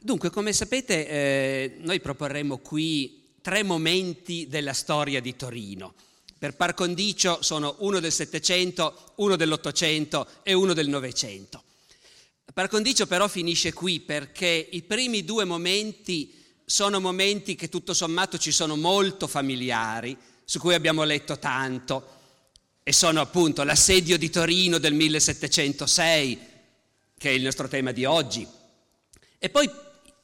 Dunque, come sapete, eh, noi proporremo qui tre momenti della storia di Torino. Per par condicio sono uno del Settecento, uno dell'Ottocento e uno del Novecento. Par condicio però finisce qui perché i primi due momenti sono momenti che tutto sommato ci sono molto familiari, su cui abbiamo letto tanto, e sono appunto l'assedio di Torino del 1706, che è il nostro tema di oggi, e poi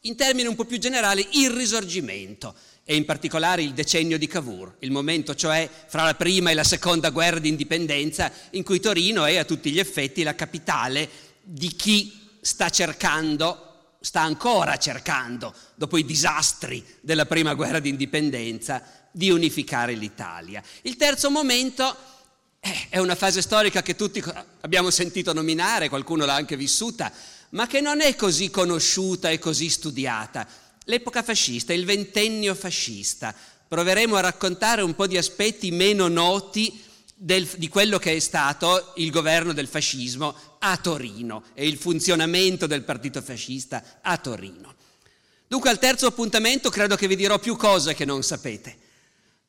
in termini un po' più generali il risorgimento e in particolare il decennio di Cavour, il momento cioè fra la prima e la seconda guerra di indipendenza in cui Torino è a tutti gli effetti la capitale di chi sta cercando, sta ancora cercando, dopo i disastri della prima guerra di indipendenza, di unificare l'Italia. Il terzo momento eh, è una fase storica che tutti abbiamo sentito nominare, qualcuno l'ha anche vissuta, ma che non è così conosciuta e così studiata. L'epoca fascista, il ventennio fascista. Proveremo a raccontare un po' di aspetti meno noti del, di quello che è stato il governo del fascismo a Torino e il funzionamento del partito fascista a Torino. Dunque al terzo appuntamento credo che vi dirò più cose che non sapete.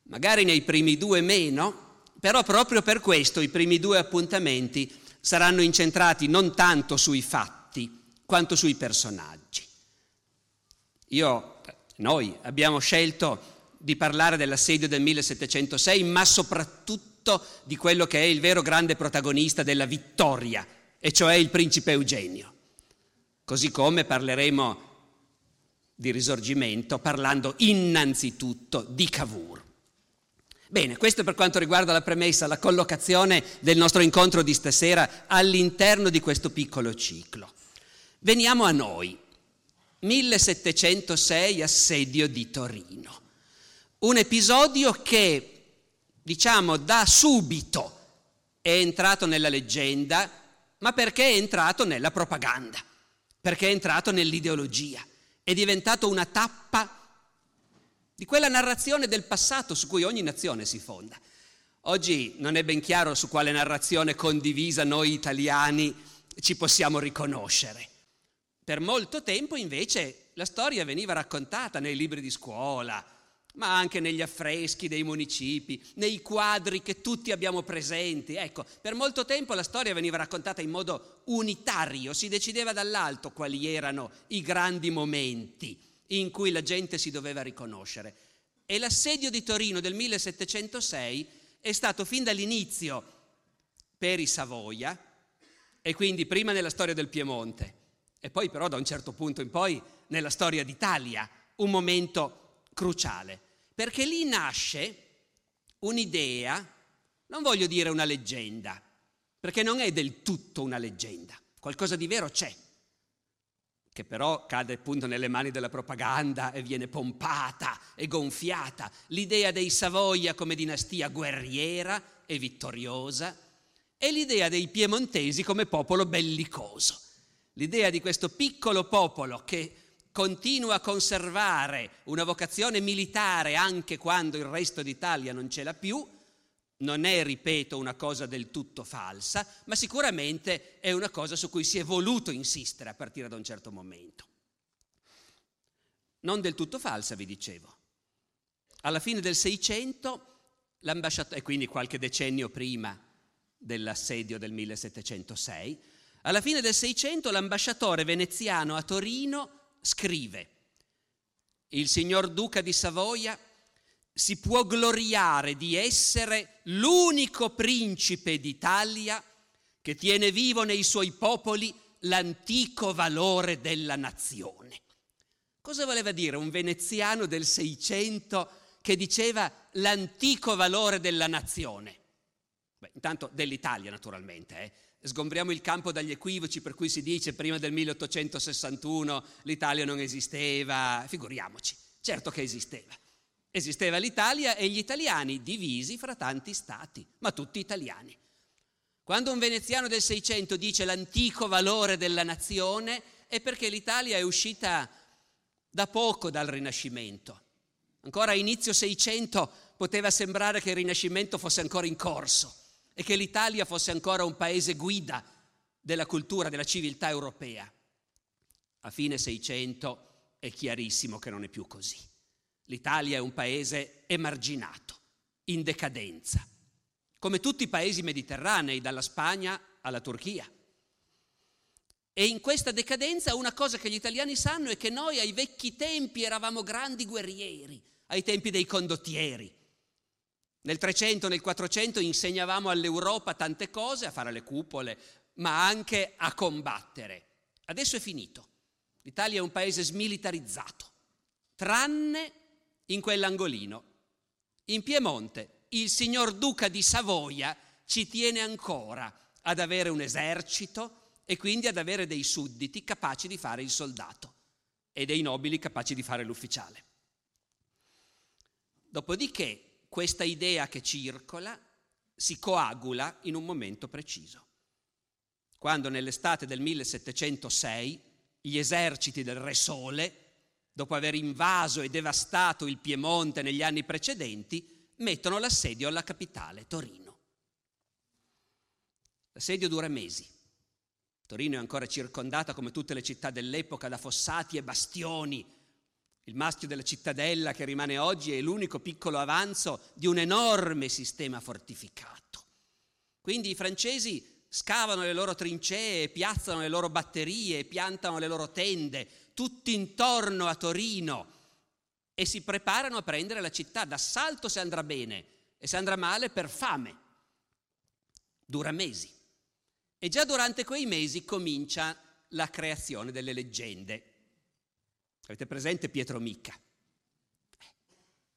Magari nei primi due meno, però proprio per questo i primi due appuntamenti saranno incentrati non tanto sui fatti, quanto sui personaggi. Io, noi abbiamo scelto di parlare dell'assedio del 1706, ma soprattutto di quello che è il vero grande protagonista della vittoria, e cioè il principe Eugenio. Così come parleremo di risorgimento parlando innanzitutto di Cavour. Bene, questo per quanto riguarda la premessa, la collocazione del nostro incontro di stasera all'interno di questo piccolo ciclo. Veniamo a noi. 1706 assedio di Torino. Un episodio che, diciamo, da subito è entrato nella leggenda, ma perché è entrato nella propaganda, perché è entrato nell'ideologia, è diventato una tappa di quella narrazione del passato su cui ogni nazione si fonda. Oggi non è ben chiaro su quale narrazione condivisa noi italiani ci possiamo riconoscere. Per molto tempo invece la storia veniva raccontata nei libri di scuola, ma anche negli affreschi dei municipi, nei quadri che tutti abbiamo presenti. Ecco, per molto tempo la storia veniva raccontata in modo unitario, si decideva dall'alto quali erano i grandi momenti in cui la gente si doveva riconoscere. E l'assedio di Torino del 1706 è stato fin dall'inizio per i Savoia, e quindi prima nella storia del Piemonte, e poi però da un certo punto in poi nella storia d'Italia un momento cruciale, perché lì nasce un'idea, non voglio dire una leggenda, perché non è del tutto una leggenda, qualcosa di vero c'è, che però cade appunto nelle mani della propaganda e viene pompata e gonfiata, l'idea dei Savoia come dinastia guerriera e vittoriosa e l'idea dei piemontesi come popolo bellicoso l'idea di questo piccolo popolo che continua a conservare una vocazione militare anche quando il resto d'Italia non ce l'ha più, non è, ripeto, una cosa del tutto falsa, ma sicuramente è una cosa su cui si è voluto insistere a partire da un certo momento. Non del tutto falsa, vi dicevo. Alla fine del Seicento, l'ambasciatore, e quindi qualche decennio prima dell'assedio del 1706, alla fine del Seicento l'ambasciatore veneziano a Torino scrive, il signor duca di Savoia si può gloriare di essere l'unico principe d'Italia che tiene vivo nei suoi popoli l'antico valore della nazione. Cosa voleva dire un veneziano del Seicento che diceva l'antico valore della nazione? Beh, intanto dell'Italia naturalmente, eh? Sgombriamo il campo dagli equivoci per cui si dice prima del 1861 l'Italia non esisteva, figuriamoci, certo che esisteva. Esisteva l'Italia e gli italiani divisi fra tanti stati, ma tutti italiani. Quando un veneziano del Seicento dice l'antico valore della nazione è perché l'Italia è uscita da poco dal Rinascimento. Ancora a inizio Seicento poteva sembrare che il Rinascimento fosse ancora in corso e che l'Italia fosse ancora un paese guida della cultura, della civiltà europea. A fine Seicento è chiarissimo che non è più così. L'Italia è un paese emarginato, in decadenza, come tutti i paesi mediterranei, dalla Spagna alla Turchia. E in questa decadenza una cosa che gli italiani sanno è che noi ai vecchi tempi eravamo grandi guerrieri, ai tempi dei condottieri, nel 300, nel 400 insegnavamo all'Europa tante cose, a fare le cupole, ma anche a combattere. Adesso è finito. L'Italia è un paese smilitarizzato, tranne in quell'angolino. In Piemonte il signor Duca di Savoia ci tiene ancora ad avere un esercito e quindi ad avere dei sudditi capaci di fare il soldato e dei nobili capaci di fare l'ufficiale. Dopodiché questa idea che circola si coagula in un momento preciso. Quando nell'estate del 1706 gli eserciti del Re Sole, dopo aver invaso e devastato il Piemonte negli anni precedenti, mettono l'assedio alla capitale, Torino. L'assedio dura mesi. Torino è ancora circondata, come tutte le città dell'epoca, da fossati e bastioni il maschio della cittadella che rimane oggi è l'unico piccolo avanzo di un enorme sistema fortificato. Quindi i francesi scavano le loro trincee, piazzano le loro batterie, piantano le loro tende, tutti intorno a Torino e si preparano a prendere la città d'assalto se andrà bene e se andrà male per fame. Dura mesi. E già durante quei mesi comincia la creazione delle leggende. Avete presente Pietro Micca?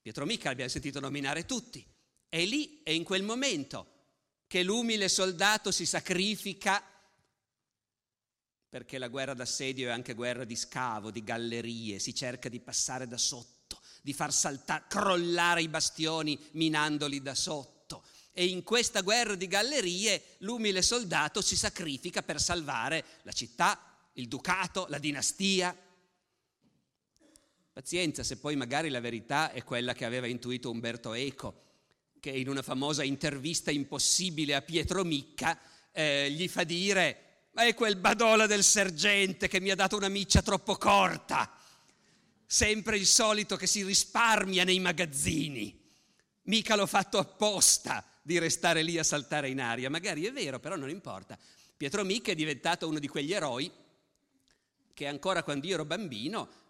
Pietro Micca l'abbiamo sentito nominare tutti. È lì, è in quel momento che l'umile soldato si sacrifica perché la guerra d'assedio è anche guerra di scavo, di gallerie, si cerca di passare da sotto, di far saltare, crollare i bastioni minandoli da sotto. E in questa guerra di gallerie l'umile soldato si sacrifica per salvare la città, il ducato, la dinastia. Pazienza se poi magari la verità è quella che aveva intuito Umberto Eco, che in una famosa intervista impossibile a Pietro Micca eh, gli fa dire ma è quel badola del sergente che mi ha dato una miccia troppo corta, sempre il solito che si risparmia nei magazzini. Mica l'ho fatto apposta di restare lì a saltare in aria, magari è vero, però non importa. Pietro Micca è diventato uno di quegli eroi che ancora quando io ero bambino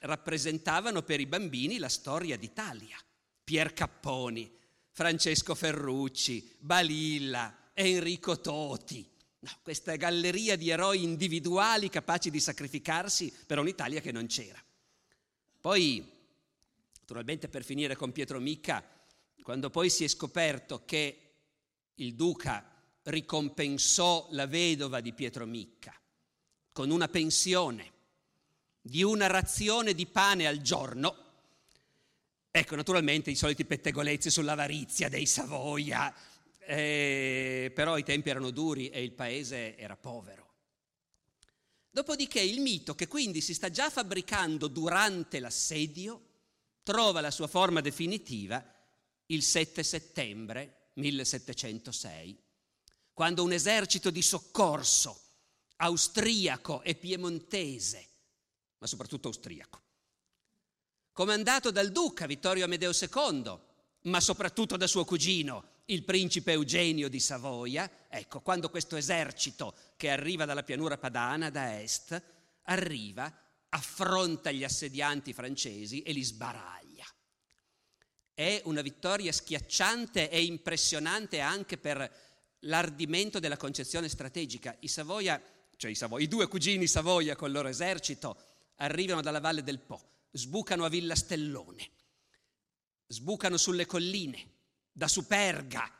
rappresentavano per i bambini la storia d'Italia. Pier Capponi, Francesco Ferrucci, Balilla, Enrico Toti. No, questa galleria di eroi individuali capaci di sacrificarsi per un'Italia che non c'era. Poi, naturalmente per finire con Pietro Micca, quando poi si è scoperto che il duca ricompensò la vedova di Pietro Micca con una pensione di una razione di pane al giorno, ecco naturalmente i soliti pettegolezzi sull'avarizia dei Savoia, eh, però i tempi erano duri e il paese era povero. Dopodiché il mito, che quindi si sta già fabbricando durante l'assedio, trova la sua forma definitiva il 7 settembre 1706, quando un esercito di soccorso austriaco e piemontese ma soprattutto austriaco. Comandato dal duca Vittorio Amedeo II, ma soprattutto da suo cugino, il principe Eugenio di Savoia, ecco, quando questo esercito che arriva dalla pianura padana, da est, arriva, affronta gli assedianti francesi e li sbaraglia. È una vittoria schiacciante e impressionante anche per l'ardimento della concezione strategica. I Savoia, cioè i, Savoia, i due cugini Savoia con il loro esercito, arrivano dalla valle del Po, sbucano a Villa Stellone, sbucano sulle colline, da Superga,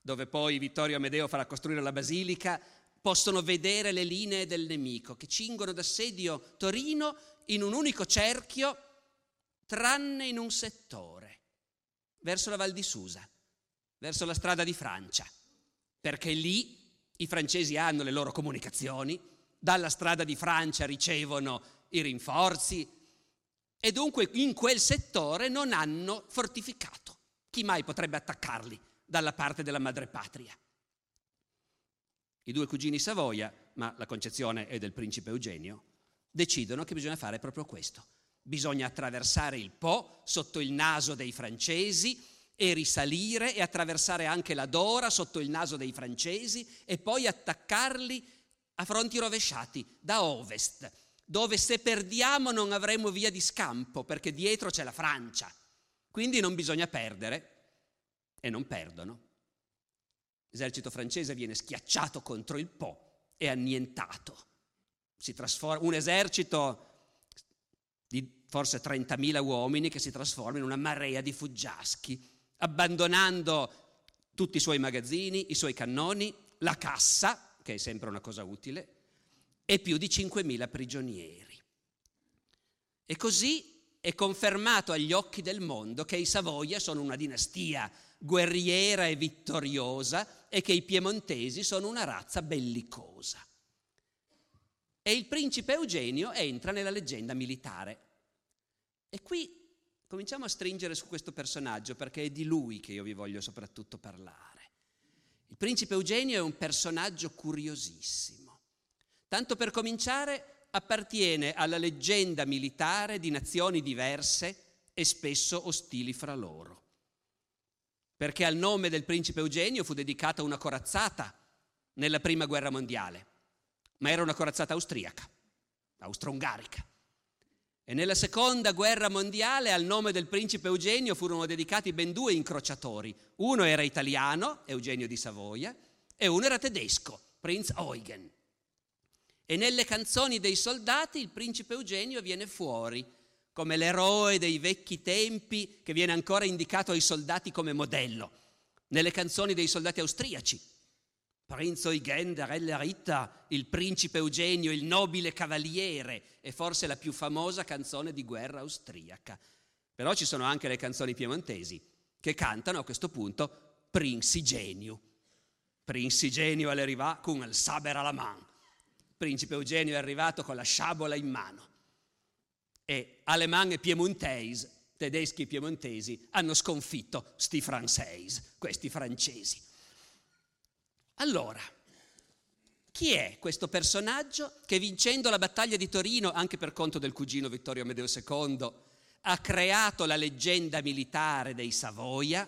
dove poi Vittorio Amedeo farà costruire la basilica, possono vedere le linee del nemico che cingono d'assedio Torino in un unico cerchio, tranne in un settore, verso la Val di Susa, verso la strada di Francia, perché lì i francesi hanno le loro comunicazioni, dalla strada di Francia ricevono i rinforzi e dunque in quel settore non hanno fortificato. Chi mai potrebbe attaccarli dalla parte della madrepatria? I due cugini Savoia, ma la concezione è del principe Eugenio, decidono che bisogna fare proprio questo. Bisogna attraversare il Po sotto il naso dei francesi e risalire e attraversare anche la Dora sotto il naso dei francesi e poi attaccarli a fronti rovesciati da ovest, dove se perdiamo non avremo via di scampo perché dietro c'è la Francia. Quindi non bisogna perdere e non perdono. L'esercito francese viene schiacciato contro il Po e annientato. Un esercito di forse 30.000 uomini che si trasforma in una marea di fuggiaschi, abbandonando tutti i suoi magazzini, i suoi cannoni, la cassa, che è sempre una cosa utile, e più di 5.000 prigionieri. E così è confermato agli occhi del mondo che i Savoia sono una dinastia guerriera e vittoriosa e che i piemontesi sono una razza bellicosa. E il principe Eugenio entra nella leggenda militare. E qui cominciamo a stringere su questo personaggio perché è di lui che io vi voglio soprattutto parlare. Il principe Eugenio è un personaggio curiosissimo. Tanto per cominciare appartiene alla leggenda militare di nazioni diverse e spesso ostili fra loro perché al nome del principe Eugenio fu dedicata una corazzata nella prima guerra mondiale, ma era una corazzata austriaca, austro-ungarica. E nella seconda guerra mondiale al nome del principe Eugenio furono dedicati ben due incrociatori. Uno era italiano, Eugenio di Savoia, e uno era tedesco, Prinz Eugen. E nelle canzoni dei soldati il principe Eugenio viene fuori come l'eroe dei vecchi tempi che viene ancora indicato ai soldati come modello, nelle canzoni dei soldati austriaci. Prinz Eugen der Helle Ritter, il principe Eugenio, il nobile cavaliere, è forse la più famosa canzone di guerra austriaca. Però ci sono anche le canzoni piemontesi che cantano a questo punto Princigenio. Princigenio all'arriva con il saber alla mano. Principe Eugenio è arrivato con la sciabola in mano e Aleman e Piemontese, tedeschi e piemontesi, hanno sconfitto sti francesi, questi francesi. Allora, chi è questo personaggio che vincendo la battaglia di Torino, anche per conto del cugino Vittorio Amedeo II, ha creato la leggenda militare dei Savoia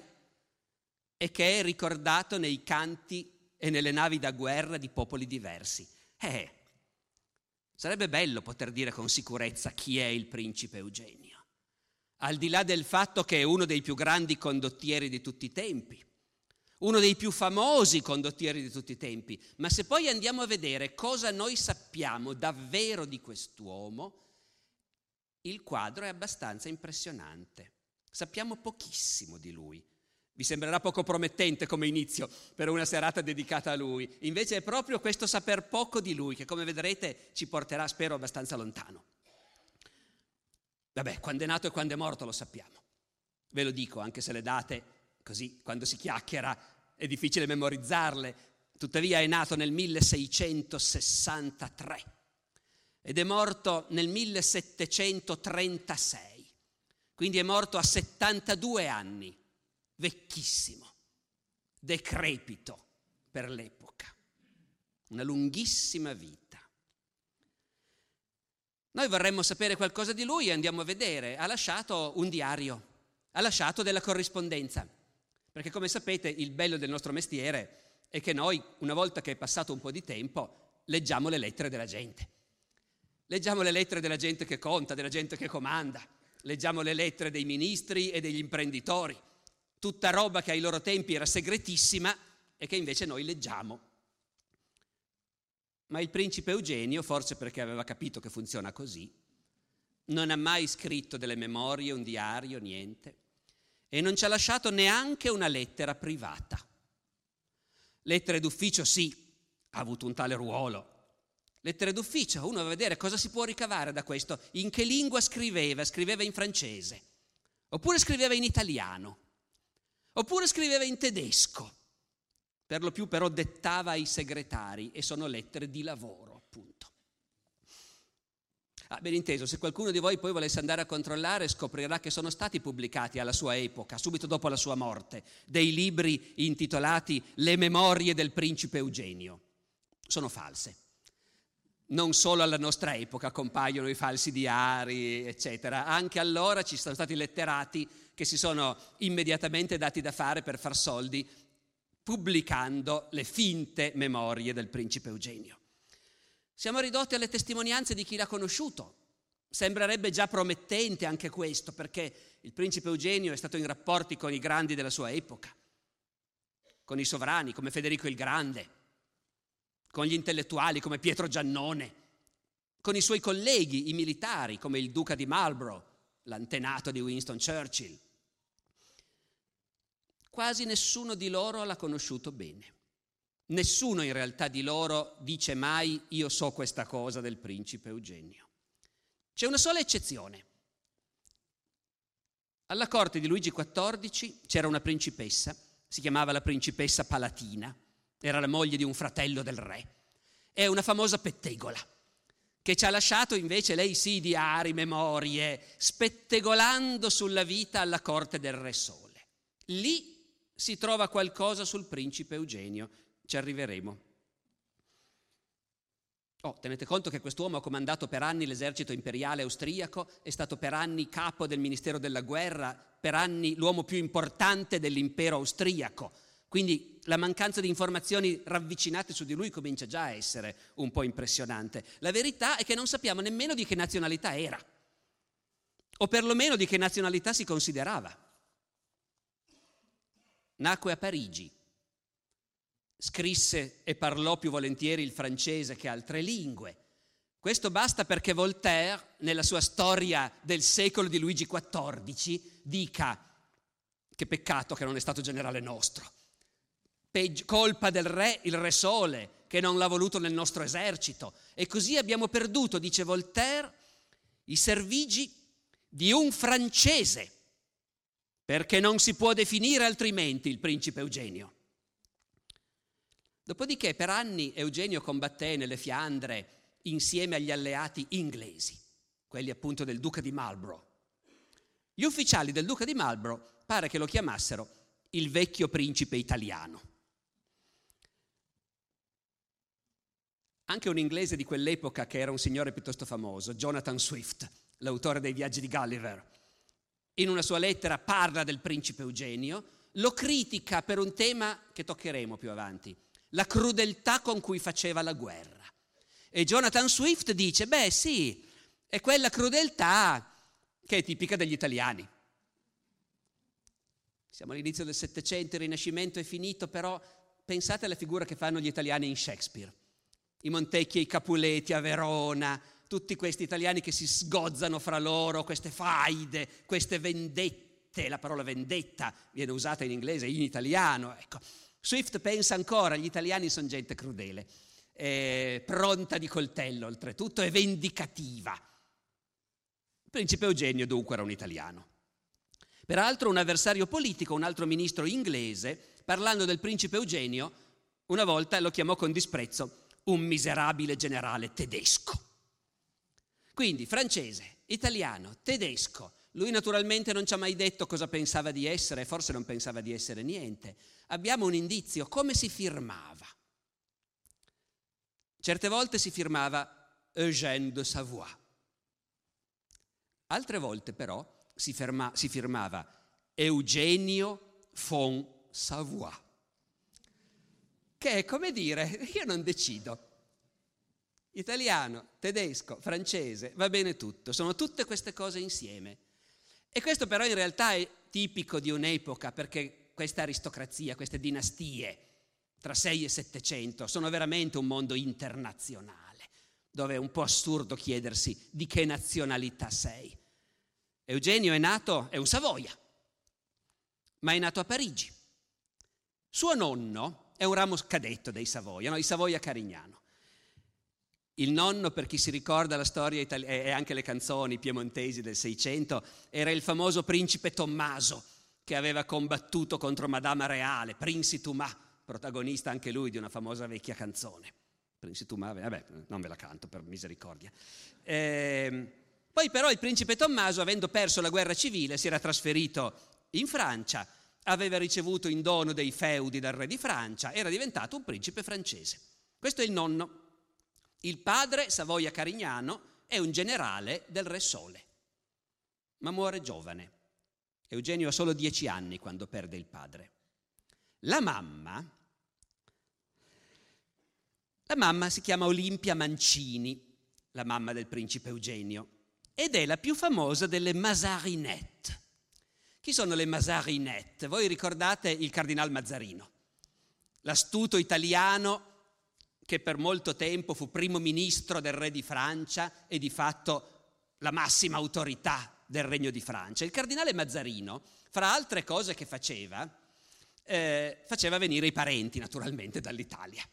e che è ricordato nei canti e nelle navi da guerra di popoli diversi? Eh, Sarebbe bello poter dire con sicurezza chi è il principe Eugenio, al di là del fatto che è uno dei più grandi condottieri di tutti i tempi, uno dei più famosi condottieri di tutti i tempi, ma se poi andiamo a vedere cosa noi sappiamo davvero di quest'uomo, il quadro è abbastanza impressionante. Sappiamo pochissimo di lui. Vi sembrerà poco promettente come inizio per una serata dedicata a lui. Invece è proprio questo saper poco di lui che, come vedrete, ci porterà, spero, abbastanza lontano. Vabbè, quando è nato e quando è morto lo sappiamo. Ve lo dico, anche se le date, così, quando si chiacchiera, è difficile memorizzarle. Tuttavia è nato nel 1663 ed è morto nel 1736. Quindi è morto a 72 anni vecchissimo, decrepito per l'epoca, una lunghissima vita. Noi vorremmo sapere qualcosa di lui e andiamo a vedere. Ha lasciato un diario, ha lasciato della corrispondenza, perché come sapete il bello del nostro mestiere è che noi, una volta che è passato un po' di tempo, leggiamo le lettere della gente. Leggiamo le lettere della gente che conta, della gente che comanda, leggiamo le lettere dei ministri e degli imprenditori tutta roba che ai loro tempi era segretissima e che invece noi leggiamo. Ma il principe Eugenio, forse perché aveva capito che funziona così, non ha mai scritto delle memorie, un diario, niente, e non ci ha lasciato neanche una lettera privata. Lettere d'ufficio sì, ha avuto un tale ruolo. Lettere d'ufficio, uno va a vedere cosa si può ricavare da questo, in che lingua scriveva, scriveva in francese, oppure scriveva in italiano, oppure scriveva in tedesco, per lo più però dettava ai segretari e sono lettere di lavoro, appunto. Ah, ben inteso, se qualcuno di voi poi volesse andare a controllare scoprirà che sono stati pubblicati alla sua epoca, subito dopo la sua morte, dei libri intitolati Le memorie del principe Eugenio. Sono false. Non solo alla nostra epoca compaiono i falsi diari, eccetera, anche allora ci sono stati letterati che si sono immediatamente dati da fare per far soldi pubblicando le finte memorie del principe Eugenio. Siamo ridotti alle testimonianze di chi l'ha conosciuto. Sembrerebbe già promettente anche questo, perché il principe Eugenio è stato in rapporti con i grandi della sua epoca, con i sovrani come Federico il Grande, con gli intellettuali come Pietro Giannone, con i suoi colleghi, i militari come il duca di Marlborough, l'antenato di Winston Churchill. Quasi nessuno di loro l'ha conosciuto bene. Nessuno in realtà di loro dice mai io so questa cosa del principe Eugenio. C'è una sola eccezione. Alla corte di Luigi XIV c'era una principessa, si chiamava la principessa Palatina, era la moglie di un fratello del re. È una famosa pettegola che ci ha lasciato invece lei sì diari, memorie, spettegolando sulla vita alla corte del Re Sole. Lì si trova qualcosa sul principe Eugenio, ci arriveremo. Oh, tenete conto che quest'uomo ha comandato per anni l'esercito imperiale austriaco, è stato per anni capo del Ministero della Guerra, per anni l'uomo più importante dell'impero austriaco. Quindi la mancanza di informazioni ravvicinate su di lui comincia già a essere un po' impressionante. La verità è che non sappiamo nemmeno di che nazionalità era, o perlomeno di che nazionalità si considerava. Nacque a Parigi, scrisse e parlò più volentieri il francese che altre lingue. Questo basta perché Voltaire, nella sua storia del secolo di Luigi XIV, dica che peccato che non è stato generale nostro. Peggi- colpa del re, il re Sole, che non l'ha voluto nel nostro esercito. E così abbiamo perduto, dice Voltaire, i servigi di un francese, perché non si può definire altrimenti il principe Eugenio. Dopodiché per anni Eugenio combatté nelle Fiandre insieme agli alleati inglesi, quelli appunto del duca di Marlborough. Gli ufficiali del duca di Marlborough pare che lo chiamassero il vecchio principe italiano. Anche un inglese di quell'epoca, che era un signore piuttosto famoso, Jonathan Swift, l'autore dei viaggi di Gulliver, in una sua lettera parla del principe Eugenio, lo critica per un tema che toccheremo più avanti, la crudeltà con cui faceva la guerra. E Jonathan Swift dice, beh sì, è quella crudeltà che è tipica degli italiani. Siamo all'inizio del Settecento, il Rinascimento è finito, però pensate alle figure che fanno gli italiani in Shakespeare. I Montecchi e i Capuleti a Verona, tutti questi italiani che si sgozzano fra loro, queste faide, queste vendette, la parola vendetta viene usata in inglese, in italiano, ecco. Swift pensa ancora, gli italiani sono gente crudele, eh, pronta di coltello oltretutto e vendicativa. Il principe Eugenio dunque era un italiano. Peraltro un avversario politico, un altro ministro inglese, parlando del principe Eugenio, una volta lo chiamò con disprezzo un miserabile generale tedesco. Quindi francese, italiano, tedesco. Lui naturalmente non ci ha mai detto cosa pensava di essere, forse non pensava di essere niente abbiamo un indizio, come si firmava? Certe volte si firmava Eugène de Savoie, altre volte però si, ferma, si firmava Eugenio von Savoie, che è come dire, io non decido. Italiano, tedesco, francese, va bene tutto, sono tutte queste cose insieme. E questo però in realtà è tipico di un'epoca, perché questa aristocrazia, queste dinastie tra 6 e 700 sono veramente un mondo internazionale, dove è un po' assurdo chiedersi di che nazionalità sei. Eugenio è nato, è un Savoia, ma è nato a Parigi. Suo nonno, è un ramo cadetto dei Savoia, no? i Savoia-Carignano. Il nonno, per chi si ricorda la storia itali- e anche le canzoni piemontesi del Seicento, era il famoso principe Tommaso che aveva combattuto contro Madama Reale, Princi Tumà, protagonista anche lui di una famosa vecchia canzone. Princi Tumà, vabbè, non ve la canto per misericordia. Eh, poi però il principe Tommaso, avendo perso la guerra civile, si era trasferito in Francia, aveva ricevuto in dono dei feudi dal re di Francia, era diventato un principe francese. Questo è il nonno. Il padre, Savoia Carignano, è un generale del Re Sole, ma muore giovane. Eugenio ha solo dieci anni quando perde il padre. La mamma, la mamma si chiama Olimpia Mancini, la mamma del principe Eugenio, ed è la più famosa delle Mazarinette. Chi sono le Mazarinette? Voi ricordate il cardinal Mazzarino, l'astuto italiano che per molto tempo fu primo ministro del re di Francia e di fatto la massima autorità del regno di Francia. Il cardinale Mazzarino, fra altre cose che faceva, eh, faceva venire i parenti naturalmente dall'Italia,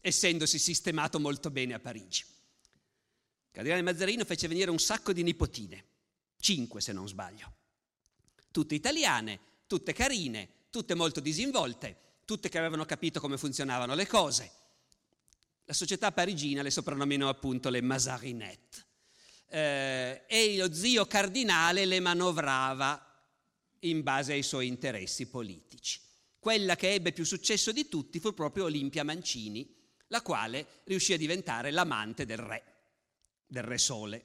essendosi sistemato molto bene a Parigi. Il cardinale Mazzarino fece venire un sacco di nipotine, cinque se non sbaglio, tutte italiane, tutte carine, tutte molto disinvolte, tutte che avevano capito come funzionavano le cose la società parigina le soprannominò appunto le Mazarinette eh, e lo zio cardinale le manovrava in base ai suoi interessi politici. Quella che ebbe più successo di tutti fu proprio Olimpia Mancini, la quale riuscì a diventare l'amante del re, del re Sole.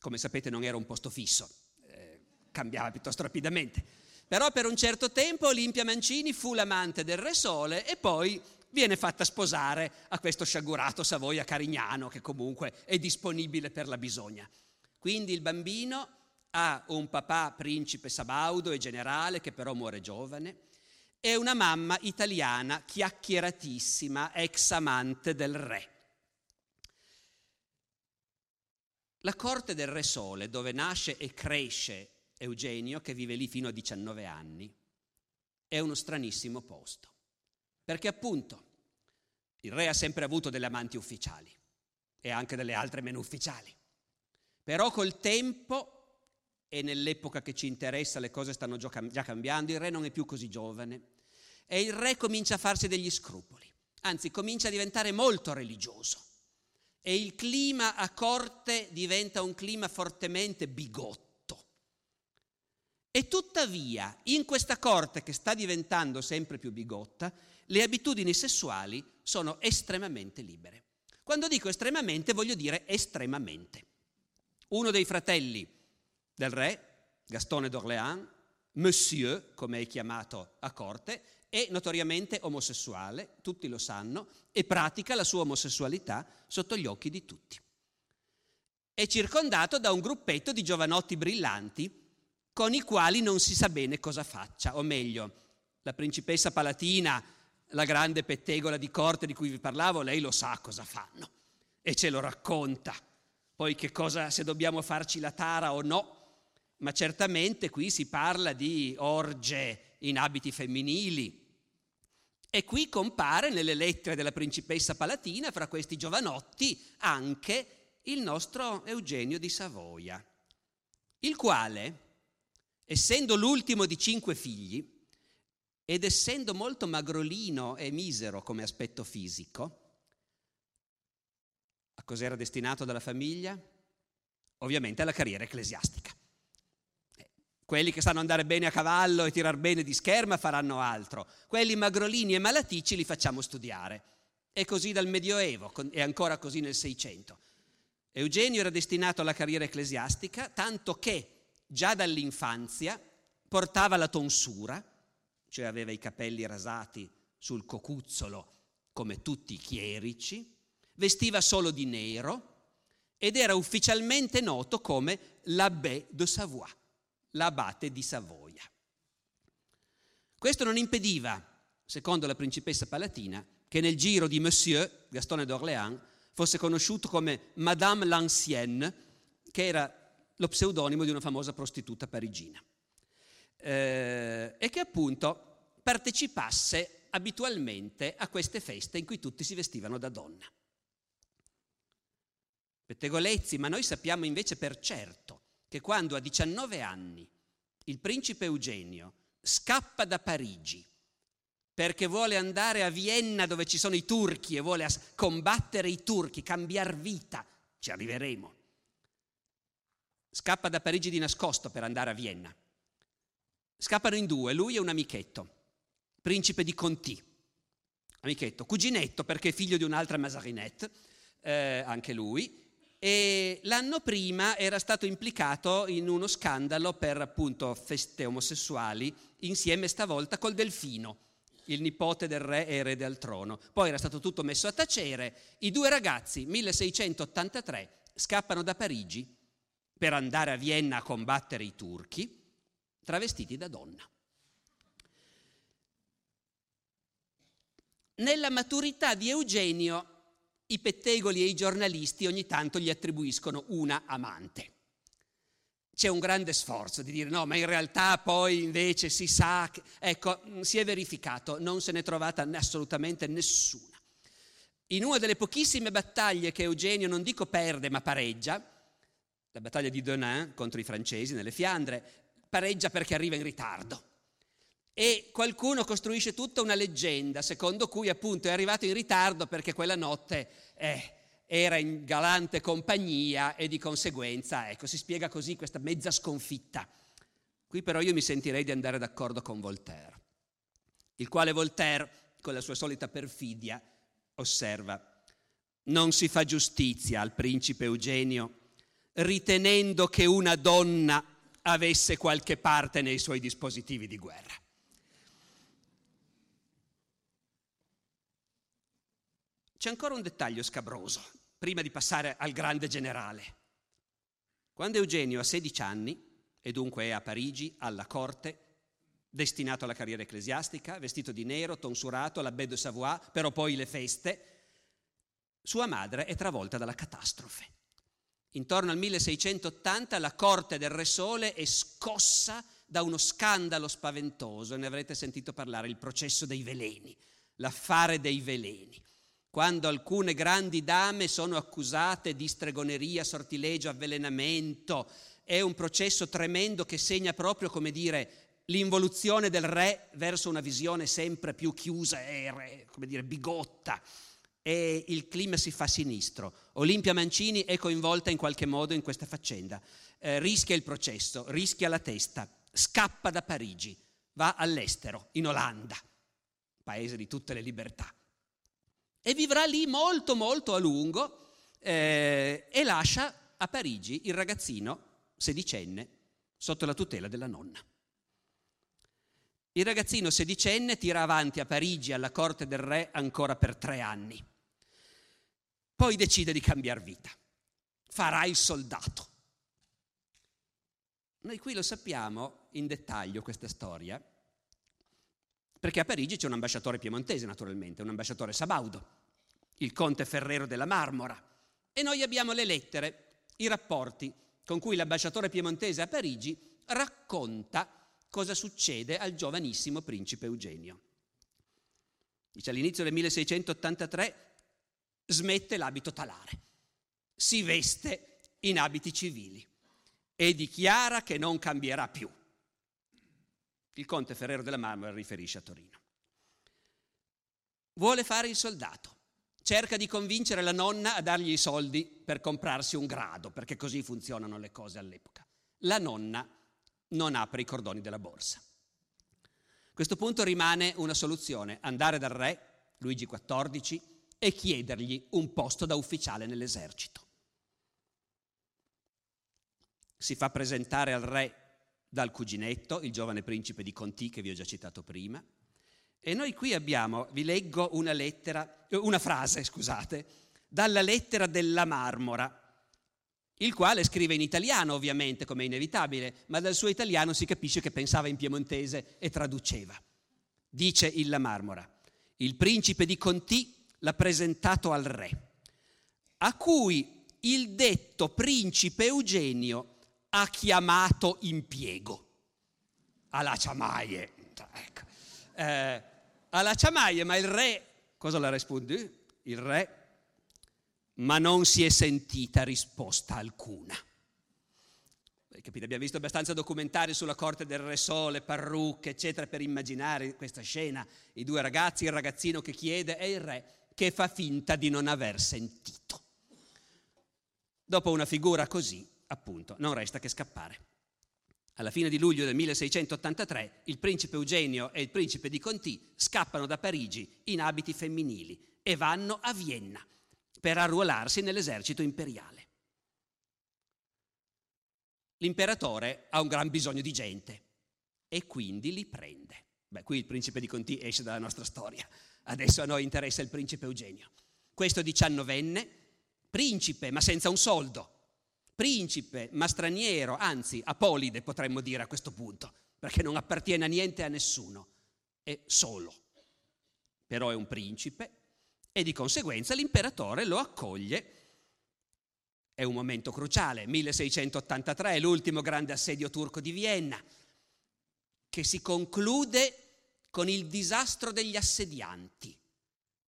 Come sapete non era un posto fisso, eh, cambiava piuttosto rapidamente. Però per un certo tempo Olimpia Mancini fu l'amante del Re Sole e poi viene fatta sposare a questo sciagurato Savoia Carignano che comunque è disponibile per la bisogna. Quindi il bambino ha un papà principe sabaudo e generale che però muore giovane e una mamma italiana chiacchieratissima, ex amante del re. La corte del Re Sole, dove nasce e cresce Eugenio, che vive lì fino a 19 anni, è uno stranissimo posto. Perché appunto il re ha sempre avuto delle amanti ufficiali e anche delle altre meno ufficiali. Però col tempo e nell'epoca che ci interessa le cose stanno già cambiando, il re non è più così giovane e il re comincia a farsi degli scrupoli, anzi comincia a diventare molto religioso e il clima a corte diventa un clima fortemente bigotto. E tuttavia, in questa corte che sta diventando sempre più bigotta, le abitudini sessuali sono estremamente libere. Quando dico estremamente voglio dire estremamente. Uno dei fratelli del re, Gastone d'Orléans, Monsieur, come è chiamato a corte, è notoriamente omosessuale, tutti lo sanno, e pratica la sua omosessualità sotto gli occhi di tutti. È circondato da un gruppetto di giovanotti brillanti con i quali non si sa bene cosa faccia, o meglio, la principessa Palatina la grande pettegola di corte di cui vi parlavo, lei lo sa cosa fanno e ce lo racconta. Poi che cosa, se dobbiamo farci la tara o no, ma certamente qui si parla di orge in abiti femminili. E qui compare nelle lettere della principessa Palatina, fra questi giovanotti, anche il nostro Eugenio di Savoia, il quale, essendo l'ultimo di cinque figli, ed essendo molto magrolino e misero come aspetto fisico, a cos'era destinato dalla famiglia? Ovviamente alla carriera ecclesiastica. Eh, quelli che sanno andare bene a cavallo e tirar bene di scherma faranno altro. Quelli magrolini e malaticci li facciamo studiare. È così dal Medioevo e ancora così nel Seicento. Eugenio era destinato alla carriera ecclesiastica, tanto che già dall'infanzia portava la tonsura, cioè aveva i capelli rasati sul cocuzzolo come tutti i chierici, vestiva solo di nero ed era ufficialmente noto come l'abbé de Savoie, l'abate di Savoia. Questo non impediva, secondo la principessa palatina, che nel giro di Monsieur Gastone d'Orléans fosse conosciuto come Madame l'Ancienne, che era lo pseudonimo di una famosa prostituta parigina eh, e che appunto partecipasse abitualmente a queste feste in cui tutti si vestivano da donna. Pettegolezzi, ma noi sappiamo invece per certo che quando a 19 anni il principe Eugenio scappa da Parigi perché vuole andare a Vienna dove ci sono i turchi e vuole combattere i turchi, cambiare vita, ci arriveremo. Scappa da Parigi di nascosto per andare a Vienna. Scappano in due, lui e un amichetto, principe di Conti. Amichetto, cuginetto perché è figlio di un'altra Mazarinette, eh, anche lui, e l'anno prima era stato implicato in uno scandalo per appunto feste omosessuali, insieme stavolta col Delfino, il nipote del re e erede al trono. Poi era stato tutto messo a tacere. I due ragazzi, 1683, scappano da Parigi per andare a Vienna a combattere i turchi, travestiti da donna. Nella maturità di Eugenio i pettegoli e i giornalisti ogni tanto gli attribuiscono una amante. C'è un grande sforzo di dire no, ma in realtà poi invece si sa che... Ecco, si è verificato, non se n'è trovata assolutamente nessuna. In una delle pochissime battaglie che Eugenio non dico perde ma pareggia, la battaglia di Denain contro i francesi nelle Fiandre, pareggia perché arriva in ritardo. E qualcuno costruisce tutta una leggenda secondo cui appunto è arrivato in ritardo perché quella notte eh, era in galante compagnia e di conseguenza, ecco, si spiega così questa mezza sconfitta. Qui però io mi sentirei di andare d'accordo con Voltaire, il quale Voltaire, con la sua solita perfidia, osserva, non si fa giustizia al principe Eugenio ritenendo che una donna avesse qualche parte nei suoi dispositivi di guerra. C'è ancora un dettaglio scabroso, prima di passare al grande generale. Quando Eugenio ha 16 anni, e dunque è a Parigi, alla corte, destinato alla carriera ecclesiastica, vestito di nero, tonsurato, l'abbé de Savoie, però poi le feste, sua madre è travolta dalla catastrofe. Intorno al 1680 la corte del Re Sole è scossa da uno scandalo spaventoso, ne avrete sentito parlare, il processo dei veleni, l'affare dei veleni quando alcune grandi dame sono accusate di stregoneria, sortilegio, avvelenamento. È un processo tremendo che segna proprio, come dire, l'involuzione del re verso una visione sempre più chiusa e, come dire, bigotta. E il clima si fa sinistro. Olimpia Mancini è coinvolta in qualche modo in questa faccenda. Eh, rischia il processo, rischia la testa, scappa da Parigi, va all'estero, in Olanda, paese di tutte le libertà e vivrà lì molto molto a lungo eh, e lascia a Parigi il ragazzino sedicenne sotto la tutela della nonna. Il ragazzino sedicenne tira avanti a Parigi alla corte del re ancora per tre anni. Poi decide di cambiare vita. Farà il soldato. Noi qui lo sappiamo in dettaglio questa storia, perché a Parigi c'è un ambasciatore piemontese, naturalmente, un ambasciatore sabaudo, il conte Ferrero della Marmora. E noi abbiamo le lettere, i rapporti con cui l'ambasciatore piemontese a Parigi racconta cosa succede al giovanissimo principe Eugenio. Dice all'inizio del 1683 smette l'abito talare, si veste in abiti civili e dichiara che non cambierà più. Il conte Ferrero della Marmora riferisce a Torino. Vuole fare il soldato, cerca di convincere la nonna a dargli i soldi per comprarsi un grado, perché così funzionano le cose all'epoca. La nonna non apre i cordoni della borsa. A questo punto rimane una soluzione, andare dal re, Luigi XIV, e chiedergli un posto da ufficiale nell'esercito. Si fa presentare al re dal cuginetto, il giovane principe di Conti che vi ho già citato prima. E noi qui abbiamo, vi leggo una lettera, una frase, scusate, dalla lettera della Marmora, il quale scrive in italiano ovviamente, come è inevitabile, ma dal suo italiano si capisce che pensava in piemontese e traduceva. Dice il La Marmora, il principe di Conti l'ha presentato al re, a cui il detto principe Eugenio ha chiamato impiego. Alla ciamaie. Ecco. Eh, alla ciamaia, ma il re, cosa le risponde? Il re, ma non si è sentita risposta alcuna. Capite? Abbiamo visto abbastanza documentari sulla corte del Re Sole, parrucche, eccetera, per immaginare questa scena. I due ragazzi, il ragazzino che chiede e il re che fa finta di non aver sentito. Dopo una figura così, appunto, non resta che scappare. Alla fine di luglio del 1683 il principe Eugenio e il principe di Conti scappano da Parigi in abiti femminili e vanno a Vienna per arruolarsi nell'esercito imperiale. L'imperatore ha un gran bisogno di gente e quindi li prende. Beh, qui il principe di Conti esce dalla nostra storia. Adesso a noi interessa il principe Eugenio. Questo diciannovenne, principe ma senza un soldo, principe, ma straniero, anzi apolide potremmo dire a questo punto, perché non appartiene a niente a nessuno, è solo. Però è un principe e di conseguenza l'imperatore lo accoglie. È un momento cruciale, 1683, l'ultimo grande assedio turco di Vienna, che si conclude con il disastro degli assedianti.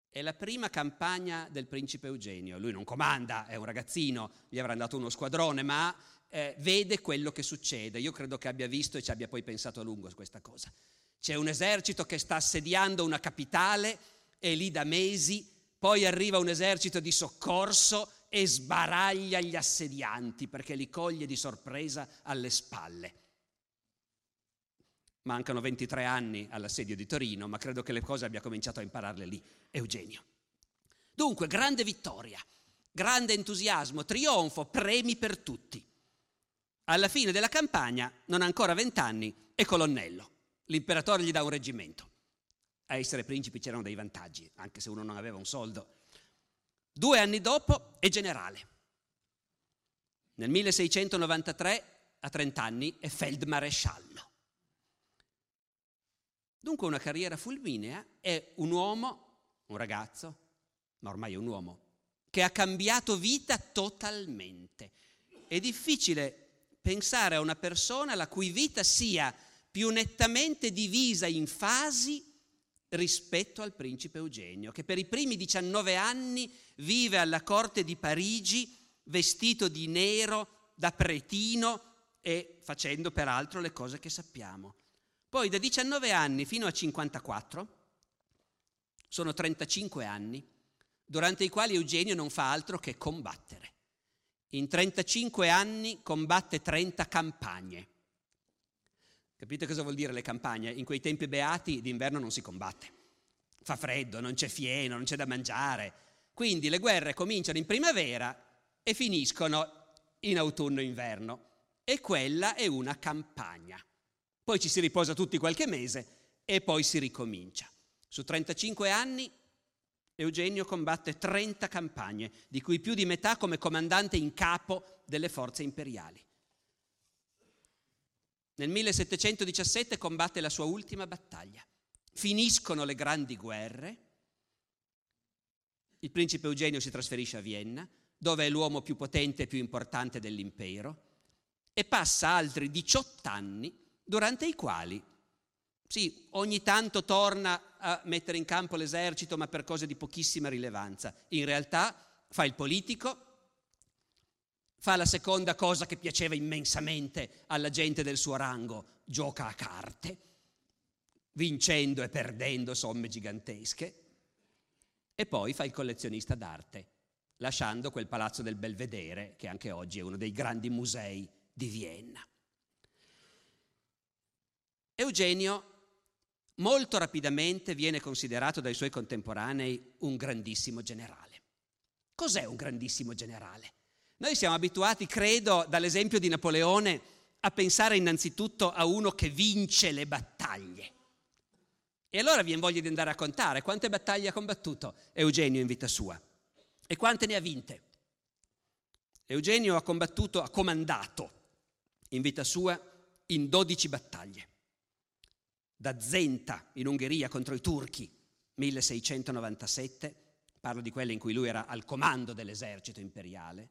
È la prima campagna del principe Eugenio. Lui non comanda, è un ragazzino, gli avrà dato uno squadrone, ma eh, vede quello che succede. Io credo che abbia visto e ci abbia poi pensato a lungo su questa cosa. C'è un esercito che sta assediando una capitale, è lì da mesi, poi arriva un esercito di soccorso e sbaraglia gli assedianti perché li coglie di sorpresa alle spalle. Mancano 23 anni all'assedio di Torino, ma credo che le cose abbia cominciato a impararle lì, Eugenio. Dunque, grande vittoria, grande entusiasmo, trionfo, premi per tutti. Alla fine della campagna, non ha ancora vent'anni, è colonnello. L'imperatore gli dà un reggimento. A essere principi c'erano dei vantaggi, anche se uno non aveva un soldo. Due anni dopo è generale. Nel 1693, a 30 anni, è feldmaresciallo. Dunque una carriera fulminea è un uomo, un ragazzo, ma ormai è un uomo, che ha cambiato vita totalmente. È difficile pensare a una persona la cui vita sia più nettamente divisa in fasi rispetto al principe Eugenio, che per i primi 19 anni vive alla corte di Parigi vestito di nero da pretino e facendo peraltro le cose che sappiamo. Poi da 19 anni fino a 54, sono 35 anni, durante i quali Eugenio non fa altro che combattere. In 35 anni combatte 30 campagne. Capite cosa vuol dire le campagne? In quei tempi beati d'inverno non si combatte. Fa freddo, non c'è fieno, non c'è da mangiare. Quindi le guerre cominciano in primavera e finiscono in autunno-inverno. E quella è una campagna poi ci si riposa tutti qualche mese e poi si ricomincia. Su 35 anni Eugenio combatte 30 campagne, di cui più di metà come comandante in capo delle forze imperiali. Nel 1717 combatte la sua ultima battaglia. Finiscono le grandi guerre. Il principe Eugenio si trasferisce a Vienna, dove è l'uomo più potente e più importante dell'impero, e passa altri 18 anni durante i quali, sì, ogni tanto torna a mettere in campo l'esercito, ma per cose di pochissima rilevanza. In realtà fa il politico, fa la seconda cosa che piaceva immensamente alla gente del suo rango, gioca a carte, vincendo e perdendo somme gigantesche, e poi fa il collezionista d'arte, lasciando quel palazzo del Belvedere, che anche oggi è uno dei grandi musei di Vienna. Eugenio molto rapidamente viene considerato dai suoi contemporanei un grandissimo generale. Cos'è un grandissimo generale? Noi siamo abituati, credo, dall'esempio di Napoleone, a pensare innanzitutto a uno che vince le battaglie. E allora viene voglia di andare a contare quante battaglie ha combattuto Eugenio in vita sua e quante ne ha vinte. Eugenio ha combattuto, ha comandato in vita sua in 12 battaglie da Zenta in Ungheria contro i turchi 1697, parlo di quelle in cui lui era al comando dell'esercito imperiale,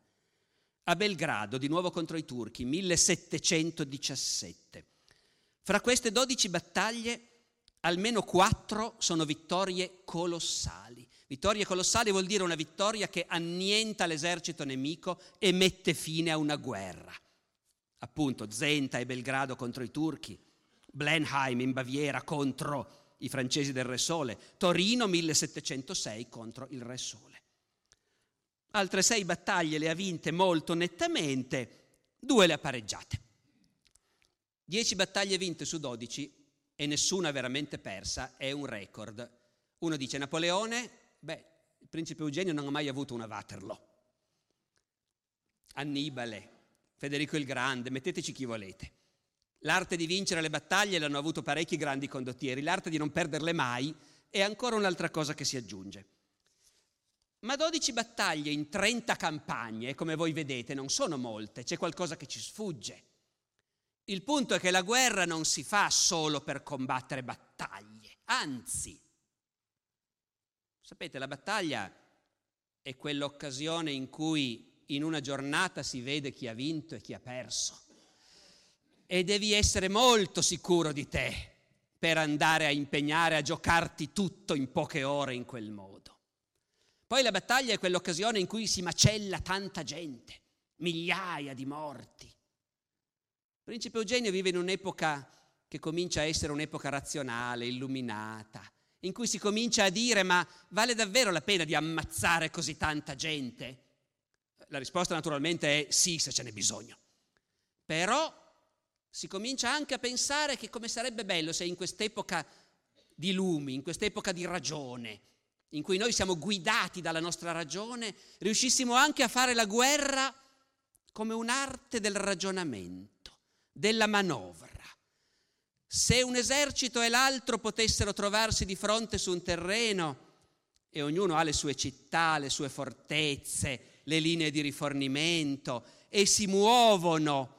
a Belgrado di nuovo contro i turchi 1717. Fra queste 12 battaglie almeno quattro sono vittorie colossali. Vittorie colossali vuol dire una vittoria che annienta l'esercito nemico e mette fine a una guerra. Appunto, Zenta e Belgrado contro i turchi, Blenheim in Baviera contro i francesi del Re Sole, Torino 1706 contro il Re Sole. Altre sei battaglie le ha vinte molto nettamente, due le ha pareggiate. Dieci battaglie vinte su dodici e nessuna veramente persa è un record. Uno dice Napoleone, beh, il principe Eugenio non ha mai avuto una Waterloo. Annibale, Federico il Grande, metteteci chi volete. L'arte di vincere le battaglie l'hanno avuto parecchi grandi condottieri, l'arte di non perderle mai è ancora un'altra cosa che si aggiunge. Ma 12 battaglie in 30 campagne, come voi vedete, non sono molte, c'è qualcosa che ci sfugge. Il punto è che la guerra non si fa solo per combattere battaglie, anzi, sapete, la battaglia è quell'occasione in cui in una giornata si vede chi ha vinto e chi ha perso. E devi essere molto sicuro di te per andare a impegnare, a giocarti tutto in poche ore in quel modo. Poi la battaglia è quell'occasione in cui si macella tanta gente, migliaia di morti. Principe Eugenio vive in un'epoca che comincia a essere un'epoca razionale, illuminata, in cui si comincia a dire ma vale davvero la pena di ammazzare così tanta gente? La risposta naturalmente è sì se ce n'è bisogno. Però si comincia anche a pensare che come sarebbe bello se in quest'epoca di lumi, in quest'epoca di ragione, in cui noi siamo guidati dalla nostra ragione, riuscissimo anche a fare la guerra come un'arte del ragionamento, della manovra. Se un esercito e l'altro potessero trovarsi di fronte su un terreno e ognuno ha le sue città, le sue fortezze, le linee di rifornimento e si muovono,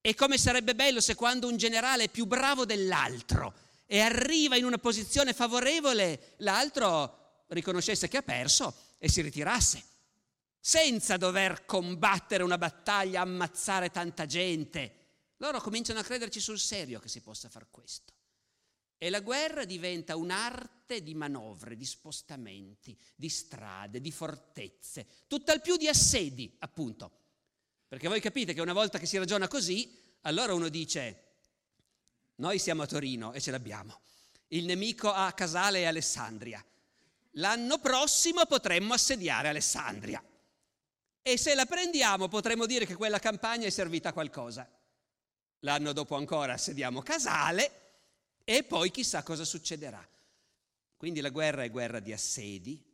e come sarebbe bello se quando un generale è più bravo dell'altro e arriva in una posizione favorevole, l'altro riconoscesse che ha perso e si ritirasse, senza dover combattere una battaglia, ammazzare tanta gente. Loro cominciano a crederci sul serio che si possa fare questo. E la guerra diventa un'arte di manovre, di spostamenti, di strade, di fortezze, tutt'al più di assedi, appunto. Perché voi capite che una volta che si ragiona così, allora uno dice, noi siamo a Torino e ce l'abbiamo, il nemico a Casale e Alessandria, l'anno prossimo potremmo assediare Alessandria. E se la prendiamo potremmo dire che quella campagna è servita a qualcosa. L'anno dopo ancora assediamo Casale e poi chissà cosa succederà. Quindi la guerra è guerra di assedi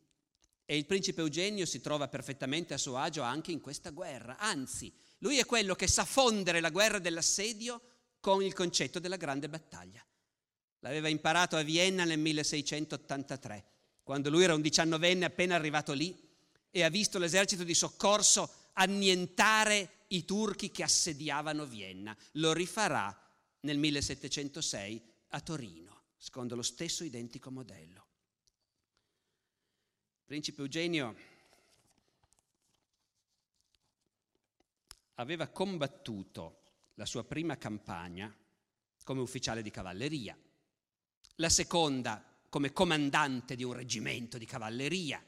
e il principe Eugenio si trova perfettamente a suo agio anche in questa guerra. Anzi, lui è quello che sa fondere la guerra dell'assedio con il concetto della grande battaglia. L'aveva imparato a Vienna nel 1683 quando lui era un diciannovenne appena arrivato lì e ha visto l'esercito di soccorso annientare i turchi che assediavano Vienna. Lo rifarà nel 1706 a Torino, secondo lo stesso identico modello. Principe Eugenio aveva combattuto la sua prima campagna come ufficiale di cavalleria, la seconda come comandante di un reggimento di cavalleria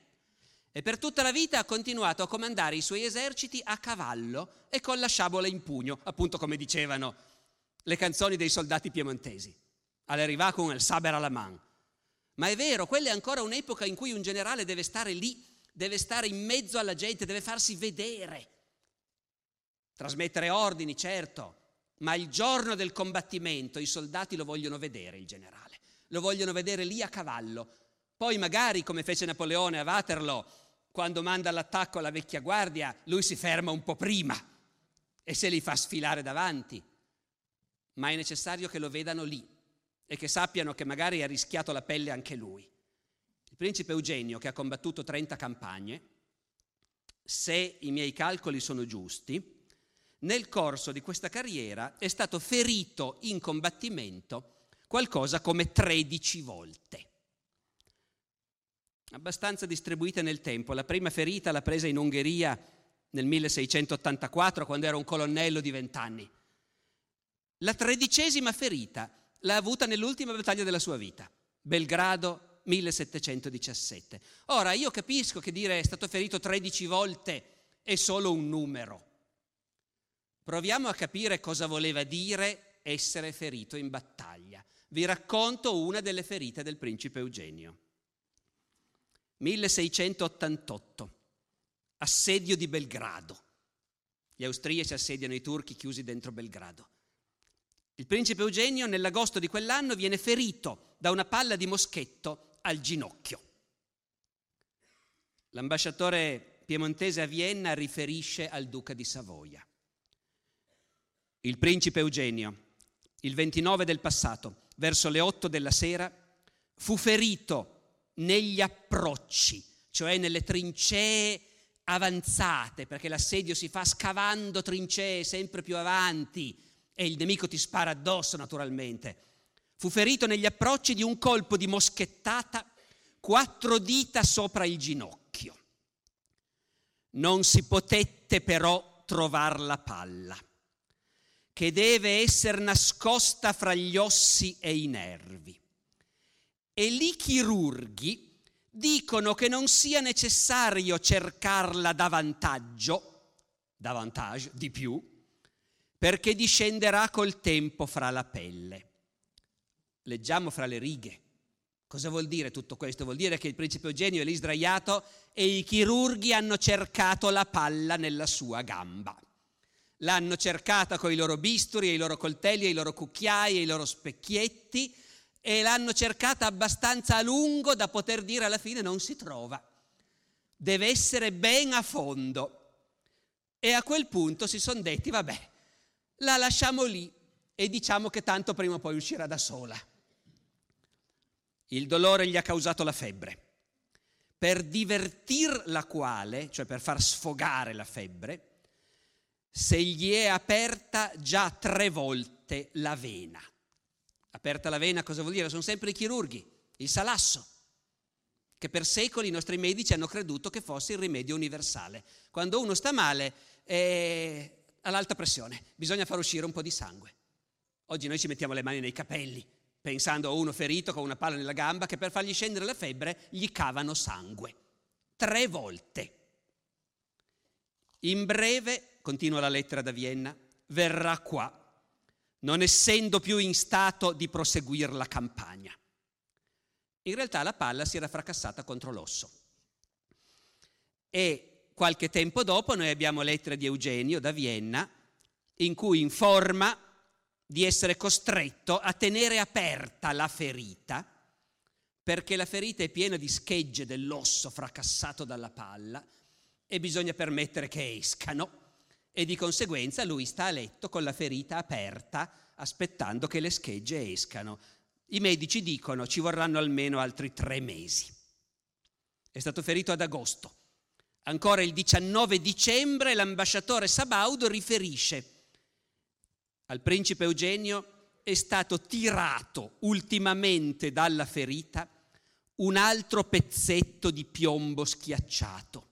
e per tutta la vita ha continuato a comandare i suoi eserciti a cavallo e con la sciabola in pugno, appunto come dicevano le canzoni dei soldati piemontesi. All'arrivà con il saber alla man. Ma è vero, quella è ancora un'epoca in cui un generale deve stare lì, deve stare in mezzo alla gente, deve farsi vedere. Trasmettere ordini, certo, ma il giorno del combattimento i soldati lo vogliono vedere il generale lo vogliono vedere lì a cavallo. Poi magari, come fece Napoleone a Waterloo, quando manda all'attacco la vecchia guardia, lui si ferma un po' prima e se li fa sfilare davanti. Ma è necessario che lo vedano lì e che sappiano che magari ha rischiato la pelle anche lui. Il principe Eugenio, che ha combattuto 30 campagne, se i miei calcoli sono giusti, nel corso di questa carriera è stato ferito in combattimento qualcosa come 13 volte. Abbastanza distribuite nel tempo. La prima ferita l'ha presa in Ungheria nel 1684, quando era un colonnello di vent'anni. La tredicesima ferita l'ha avuta nell'ultima battaglia della sua vita, Belgrado 1717. Ora, io capisco che dire è stato ferito 13 volte è solo un numero. Proviamo a capire cosa voleva dire essere ferito in battaglia. Vi racconto una delle ferite del principe Eugenio. 1688, assedio di Belgrado. Gli austriaci assediano i turchi chiusi dentro Belgrado. Il principe Eugenio nell'agosto di quell'anno viene ferito da una palla di moschetto al ginocchio. L'ambasciatore piemontese a Vienna riferisce al duca di Savoia. Il principe Eugenio, il 29 del passato, verso le 8 della sera, fu ferito negli approcci, cioè nelle trincee avanzate, perché l'assedio si fa scavando trincee sempre più avanti e il nemico ti spara addosso naturalmente. Fu ferito negli approcci di un colpo di moschettata, quattro dita sopra il ginocchio. Non si potette però trovar la palla, che deve essere nascosta fra gli ossi e i nervi. E lì chirurghi dicono che non sia necessario cercarla da vantaggio, da vantaggio di più, perché discenderà col tempo fra la pelle. Leggiamo fra le righe. Cosa vuol dire tutto questo? Vuol dire che il principe Eugenio è lì sdraiato e i chirurghi hanno cercato la palla nella sua gamba. L'hanno cercata con i loro bisturi, i loro coltelli, i loro cucchiai, i loro specchietti e l'hanno cercata abbastanza a lungo da poter dire alla fine non si trova. Deve essere ben a fondo. E a quel punto si sono detti, vabbè, la lasciamo lì e diciamo che tanto prima o poi uscirà da sola. Il dolore gli ha causato la febbre. Per divertir la quale, cioè per far sfogare la febbre, se gli è aperta già tre volte la vena. Aperta la vena cosa vuol dire? Sono sempre i chirurghi, il salasso, che per secoli i nostri medici hanno creduto che fosse il rimedio universale. Quando uno sta male è all'alta pressione, bisogna far uscire un po' di sangue. Oggi noi ci mettiamo le mani nei capelli, pensando a uno ferito con una palla nella gamba che per fargli scendere la febbre gli cavano sangue. Tre volte. In breve, continua la lettera da Vienna, verrà qua non essendo più in stato di proseguire la campagna. In realtà la palla si era fracassata contro l'osso. E qualche tempo dopo noi abbiamo lettere di Eugenio da Vienna in cui informa di essere costretto a tenere aperta la ferita perché la ferita è piena di schegge dell'osso fracassato dalla palla e bisogna permettere che escano e di conseguenza lui sta a letto con la ferita aperta aspettando che le schegge escano. I medici dicono ci vorranno almeno altri tre mesi. È stato ferito ad agosto. Ancora il 19 dicembre l'ambasciatore Sabaudo riferisce al principe Eugenio è stato tirato ultimamente dalla ferita un altro pezzetto di piombo schiacciato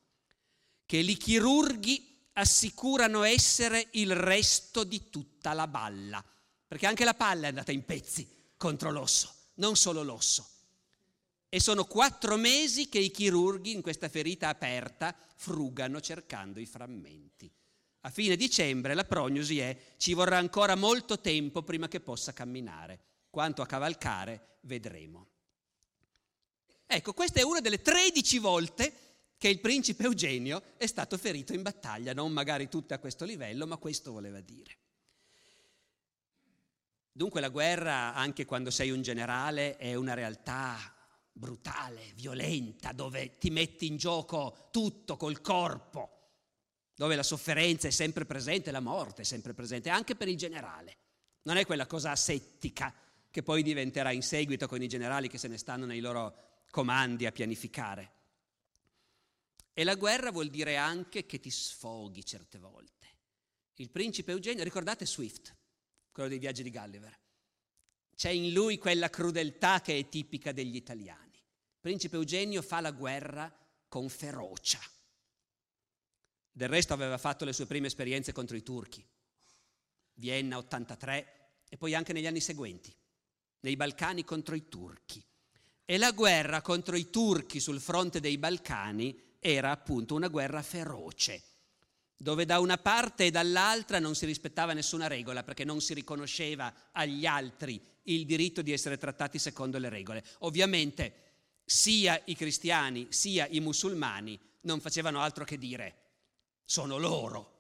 che i chirurghi assicurano essere il resto di tutta la balla, perché anche la palla è andata in pezzi contro l'osso, non solo l'osso. E sono quattro mesi che i chirurghi in questa ferita aperta frugano cercando i frammenti. A fine dicembre la prognosi è ci vorrà ancora molto tempo prima che possa camminare. Quanto a cavalcare vedremo. Ecco, questa è una delle 13 volte che il principe Eugenio è stato ferito in battaglia, non magari tutte a questo livello, ma questo voleva dire. Dunque la guerra, anche quando sei un generale, è una realtà brutale, violenta, dove ti metti in gioco tutto col corpo, dove la sofferenza è sempre presente, la morte è sempre presente, anche per il generale. Non è quella cosa asettica che poi diventerà in seguito con i generali che se ne stanno nei loro comandi a pianificare. E la guerra vuol dire anche che ti sfoghi certe volte. Il principe Eugenio, ricordate Swift, quello dei viaggi di Gulliver? C'è in lui quella crudeltà che è tipica degli italiani. Principe Eugenio fa la guerra con ferocia. Del resto aveva fatto le sue prime esperienze contro i turchi. Vienna 83 e poi anche negli anni seguenti. nei Balcani contro i turchi. E la guerra contro i turchi sul fronte dei Balcani era appunto una guerra feroce, dove da una parte e dall'altra non si rispettava nessuna regola perché non si riconosceva agli altri il diritto di essere trattati secondo le regole. Ovviamente sia i cristiani sia i musulmani non facevano altro che dire sono loro,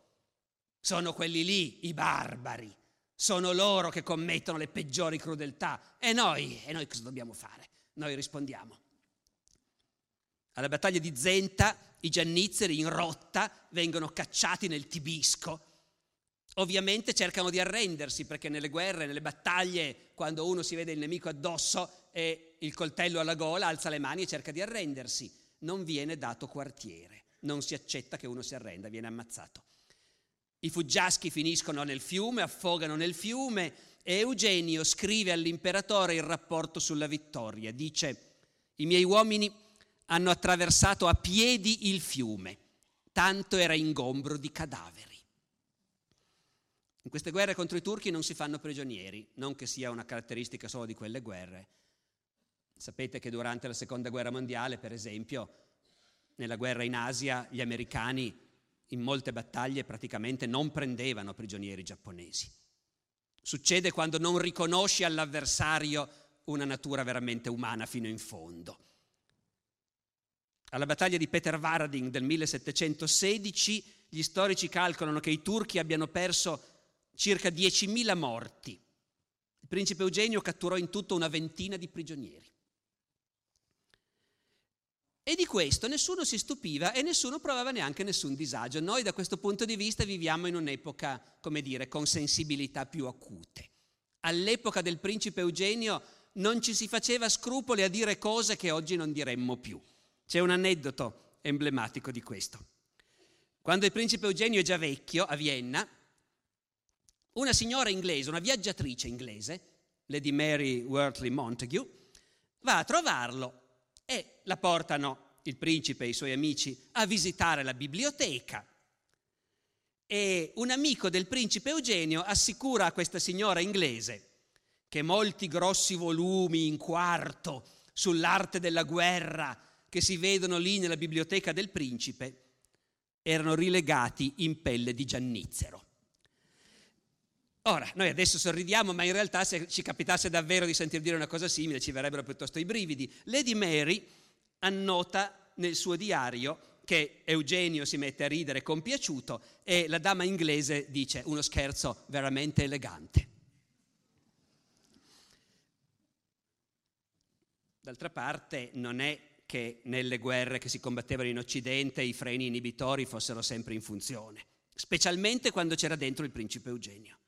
sono quelli lì, i barbari, sono loro che commettono le peggiori crudeltà e noi, e noi cosa dobbiamo fare? Noi rispondiamo. Alla battaglia di Zenta i giannizzeri in rotta vengono cacciati nel Tibisco. Ovviamente cercano di arrendersi perché nelle guerre, nelle battaglie, quando uno si vede il nemico addosso e il coltello alla gola, alza le mani e cerca di arrendersi. Non viene dato quartiere, non si accetta che uno si arrenda, viene ammazzato. I fuggiaschi finiscono nel fiume, affogano nel fiume e Eugenio scrive all'imperatore il rapporto sulla vittoria. Dice, i miei uomini hanno attraversato a piedi il fiume, tanto era ingombro di cadaveri. In queste guerre contro i turchi non si fanno prigionieri, non che sia una caratteristica solo di quelle guerre. Sapete che durante la seconda guerra mondiale, per esempio, nella guerra in Asia, gli americani in molte battaglie praticamente non prendevano prigionieri giapponesi. Succede quando non riconosci all'avversario una natura veramente umana fino in fondo. Alla battaglia di Petervaradin del 1716 gli storici calcolano che i turchi abbiano perso circa 10.000 morti. Il principe Eugenio catturò in tutto una ventina di prigionieri. E di questo nessuno si stupiva e nessuno provava neanche nessun disagio. Noi da questo punto di vista viviamo in un'epoca, come dire, con sensibilità più acute. All'epoca del principe Eugenio non ci si faceva scrupoli a dire cose che oggi non diremmo più. C'è un aneddoto emblematico di questo. Quando il principe Eugenio è già vecchio, a Vienna, una signora inglese, una viaggiatrice inglese, Lady Mary Wortley Montague, va a trovarlo e la portano il principe e i suoi amici a visitare la biblioteca. E un amico del principe Eugenio assicura a questa signora inglese che molti grossi volumi in quarto sull'arte della guerra che si vedono lì nella biblioteca del principe erano rilegati in pelle di giannizzero. Ora, noi adesso sorridiamo, ma in realtà se ci capitasse davvero di sentir dire una cosa simile ci verrebbero piuttosto i brividi. Lady Mary annota nel suo diario che Eugenio si mette a ridere compiaciuto e la dama inglese dice uno scherzo veramente elegante. D'altra parte non è che nelle guerre che si combattevano in Occidente i freni inibitori fossero sempre in funzione, specialmente quando c'era dentro il principe Eugenio.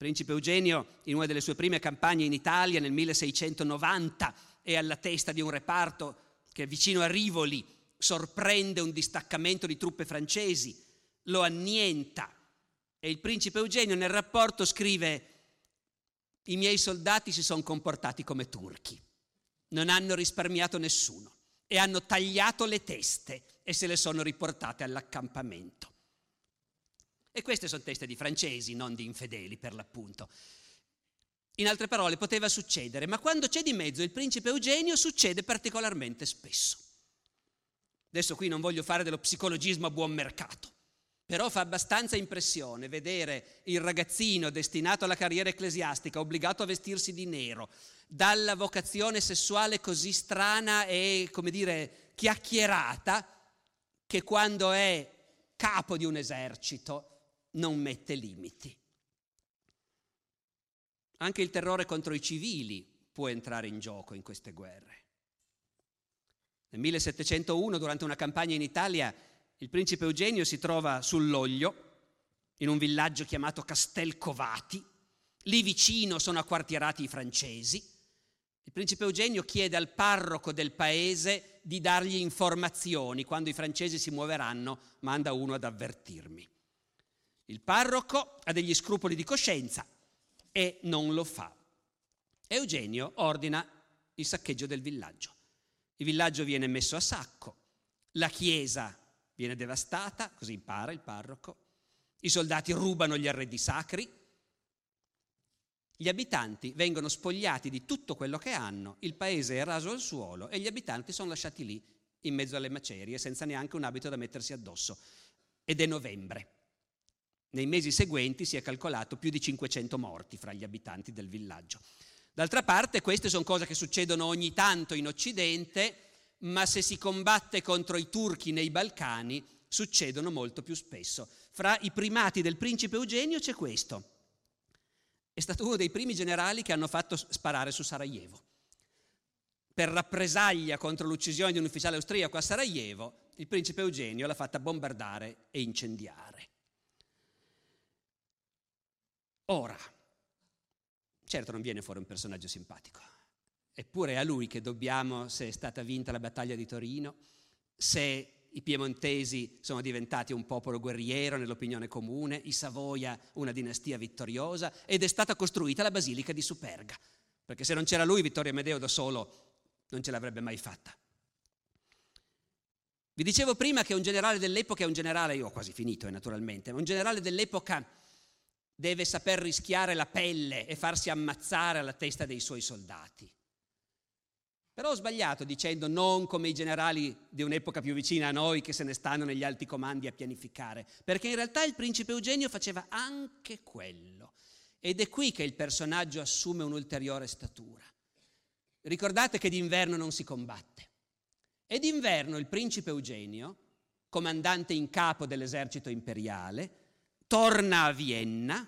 Principe Eugenio, in una delle sue prime campagne in Italia nel 1690, è alla testa di un reparto che vicino a Rivoli sorprende un distaccamento di truppe francesi, lo annienta e il principe Eugenio nel rapporto scrive i miei soldati si sono comportati come turchi non hanno risparmiato nessuno e hanno tagliato le teste e se le sono riportate all'accampamento. E queste sono teste di francesi, non di infedeli per l'appunto. In altre parole, poteva succedere, ma quando c'è di mezzo il principe Eugenio succede particolarmente spesso. Adesso qui non voglio fare dello psicologismo a buon mercato, però fa abbastanza impressione vedere il ragazzino destinato alla carriera ecclesiastica obbligato a vestirsi di nero, dalla vocazione sessuale così strana e, come dire, chiacchierata, che quando è capo di un esercito non mette limiti. Anche il terrore contro i civili può entrare in gioco in queste guerre. Nel 1701, durante una campagna in Italia, il principe Eugenio si trova sull'Oglio, in un villaggio chiamato Castelcovati. Lì vicino sono acquartierati i francesi il principe Eugenio chiede al parroco del paese di dargli informazioni. Quando i francesi si muoveranno, manda uno ad avvertirmi. Il parroco ha degli scrupoli di coscienza e non lo fa. Eugenio ordina il saccheggio del villaggio. Il villaggio viene messo a sacco, la chiesa viene devastata, così impara il parroco, i soldati rubano gli arredi sacri, Gli abitanti vengono spogliati di tutto quello che hanno, il paese è raso al suolo e gli abitanti sono lasciati lì, in mezzo alle macerie, senza neanche un abito da mettersi addosso. Ed è novembre. Nei mesi seguenti si è calcolato più di 500 morti fra gli abitanti del villaggio. D'altra parte queste sono cose che succedono ogni tanto in Occidente, ma se si combatte contro i turchi nei Balcani succedono molto più spesso. Fra i primati del principe Eugenio c'è questo. È stato uno dei primi generali che hanno fatto sparare su Sarajevo. Per rappresaglia contro l'uccisione di un ufficiale austriaco a Sarajevo, il principe Eugenio l'ha fatta bombardare e incendiare. Ora, certo non viene fuori un personaggio simpatico, eppure è a lui che dobbiamo se è stata vinta la battaglia di Torino, se i piemontesi sono diventati un popolo guerriero nell'opinione comune, i Savoia una dinastia vittoriosa ed è stata costruita la basilica di Superga, perché se non c'era lui Vittorio Amedeo da solo non ce l'avrebbe mai fatta. Vi dicevo prima che un generale dell'epoca è un generale, io ho quasi finito eh, naturalmente, ma un generale dell'epoca deve saper rischiare la pelle e farsi ammazzare alla testa dei suoi soldati. Però ho sbagliato dicendo non come i generali di un'epoca più vicina a noi che se ne stanno negli alti comandi a pianificare, perché in realtà il principe Eugenio faceva anche quello. Ed è qui che il personaggio assume un'ulteriore statura. Ricordate che d'inverno non si combatte. E d'inverno il principe Eugenio, comandante in capo dell'esercito imperiale, torna a Vienna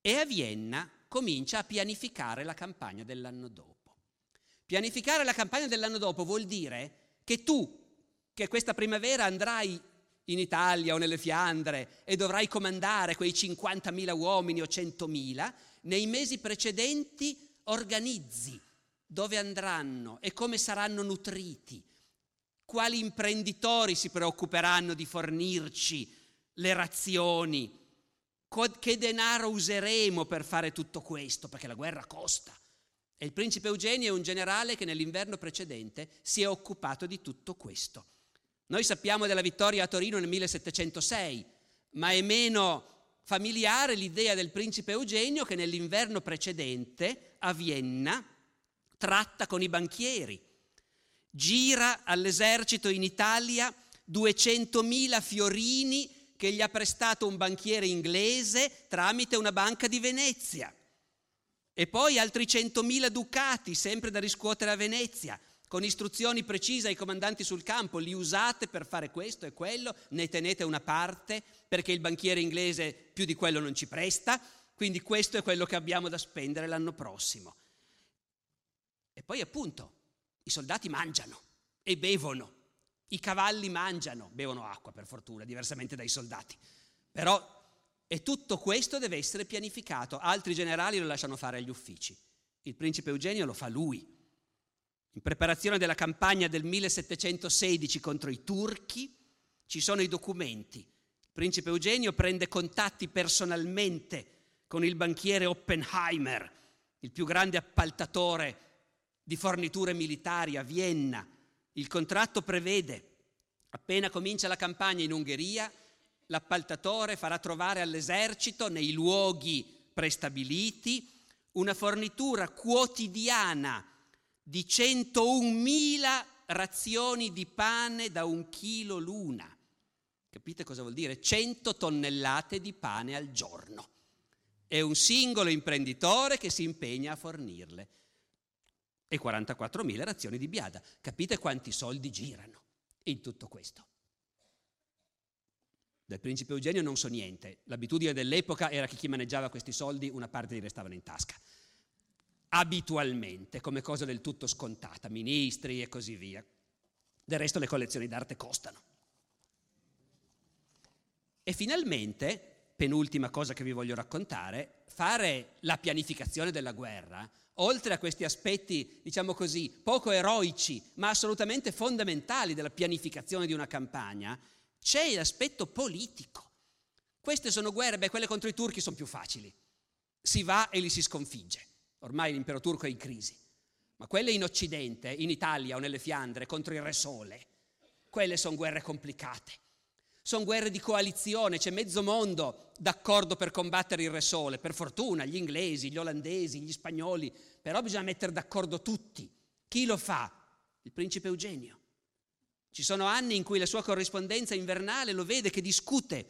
e a Vienna comincia a pianificare la campagna dell'anno dopo. Pianificare la campagna dell'anno dopo vuol dire che tu, che questa primavera andrai in Italia o nelle Fiandre e dovrai comandare quei 50.000 uomini o 100.000, nei mesi precedenti organizzi dove andranno e come saranno nutriti, quali imprenditori si preoccuperanno di fornirci le razioni, che denaro useremo per fare tutto questo, perché la guerra costa. E il principe Eugenio è un generale che nell'inverno precedente si è occupato di tutto questo. Noi sappiamo della vittoria a Torino nel 1706, ma è meno familiare l'idea del principe Eugenio che nell'inverno precedente a Vienna tratta con i banchieri, gira all'esercito in Italia 200.000 fiorini che gli ha prestato un banchiere inglese tramite una banca di Venezia. E poi altri 100.000 ducati, sempre da riscuotere a Venezia, con istruzioni precise ai comandanti sul campo, li usate per fare questo e quello, ne tenete una parte perché il banchiere inglese più di quello non ci presta, quindi questo è quello che abbiamo da spendere l'anno prossimo. E poi appunto i soldati mangiano e bevono i cavalli mangiano, bevono acqua per fortuna, diversamente dai soldati. Però e tutto questo deve essere pianificato. Altri generali lo lasciano fare agli uffici. Il principe Eugenio lo fa lui. In preparazione della campagna del 1716 contro i turchi ci sono i documenti. Il principe Eugenio prende contatti personalmente con il banchiere Oppenheimer, il più grande appaltatore di forniture militari a Vienna, il contratto prevede, appena comincia la campagna in Ungheria, l'appaltatore farà trovare all'esercito nei luoghi prestabiliti una fornitura quotidiana di 101.000 razioni di pane da un chilo l'una. Capite cosa vuol dire? 100 tonnellate di pane al giorno. È un singolo imprenditore che si impegna a fornirle e 44.000 razioni di biada. Capite quanti soldi girano in tutto questo? Del principe Eugenio non so niente. L'abitudine dell'epoca era che chi maneggiava questi soldi una parte gli restavano in tasca. Abitualmente, come cosa del tutto scontata, ministri e così via. Del resto le collezioni d'arte costano. E finalmente, penultima cosa che vi voglio raccontare, fare la pianificazione della guerra oltre a questi aspetti, diciamo così, poco eroici, ma assolutamente fondamentali della pianificazione di una campagna, c'è l'aspetto politico. Queste sono guerre, beh, quelle contro i turchi sono più facili. Si va e li si sconfigge. Ormai l'impero turco è in crisi. Ma quelle in Occidente, in Italia o nelle Fiandre, contro il Re Sole, quelle sono guerre complicate. Sono guerre di coalizione, c'è mezzo mondo d'accordo per combattere il Re Sole, per fortuna, gli inglesi, gli olandesi, gli spagnoli, però bisogna mettere d'accordo tutti. Chi lo fa? Il principe Eugenio. Ci sono anni in cui la sua corrispondenza invernale lo vede che discute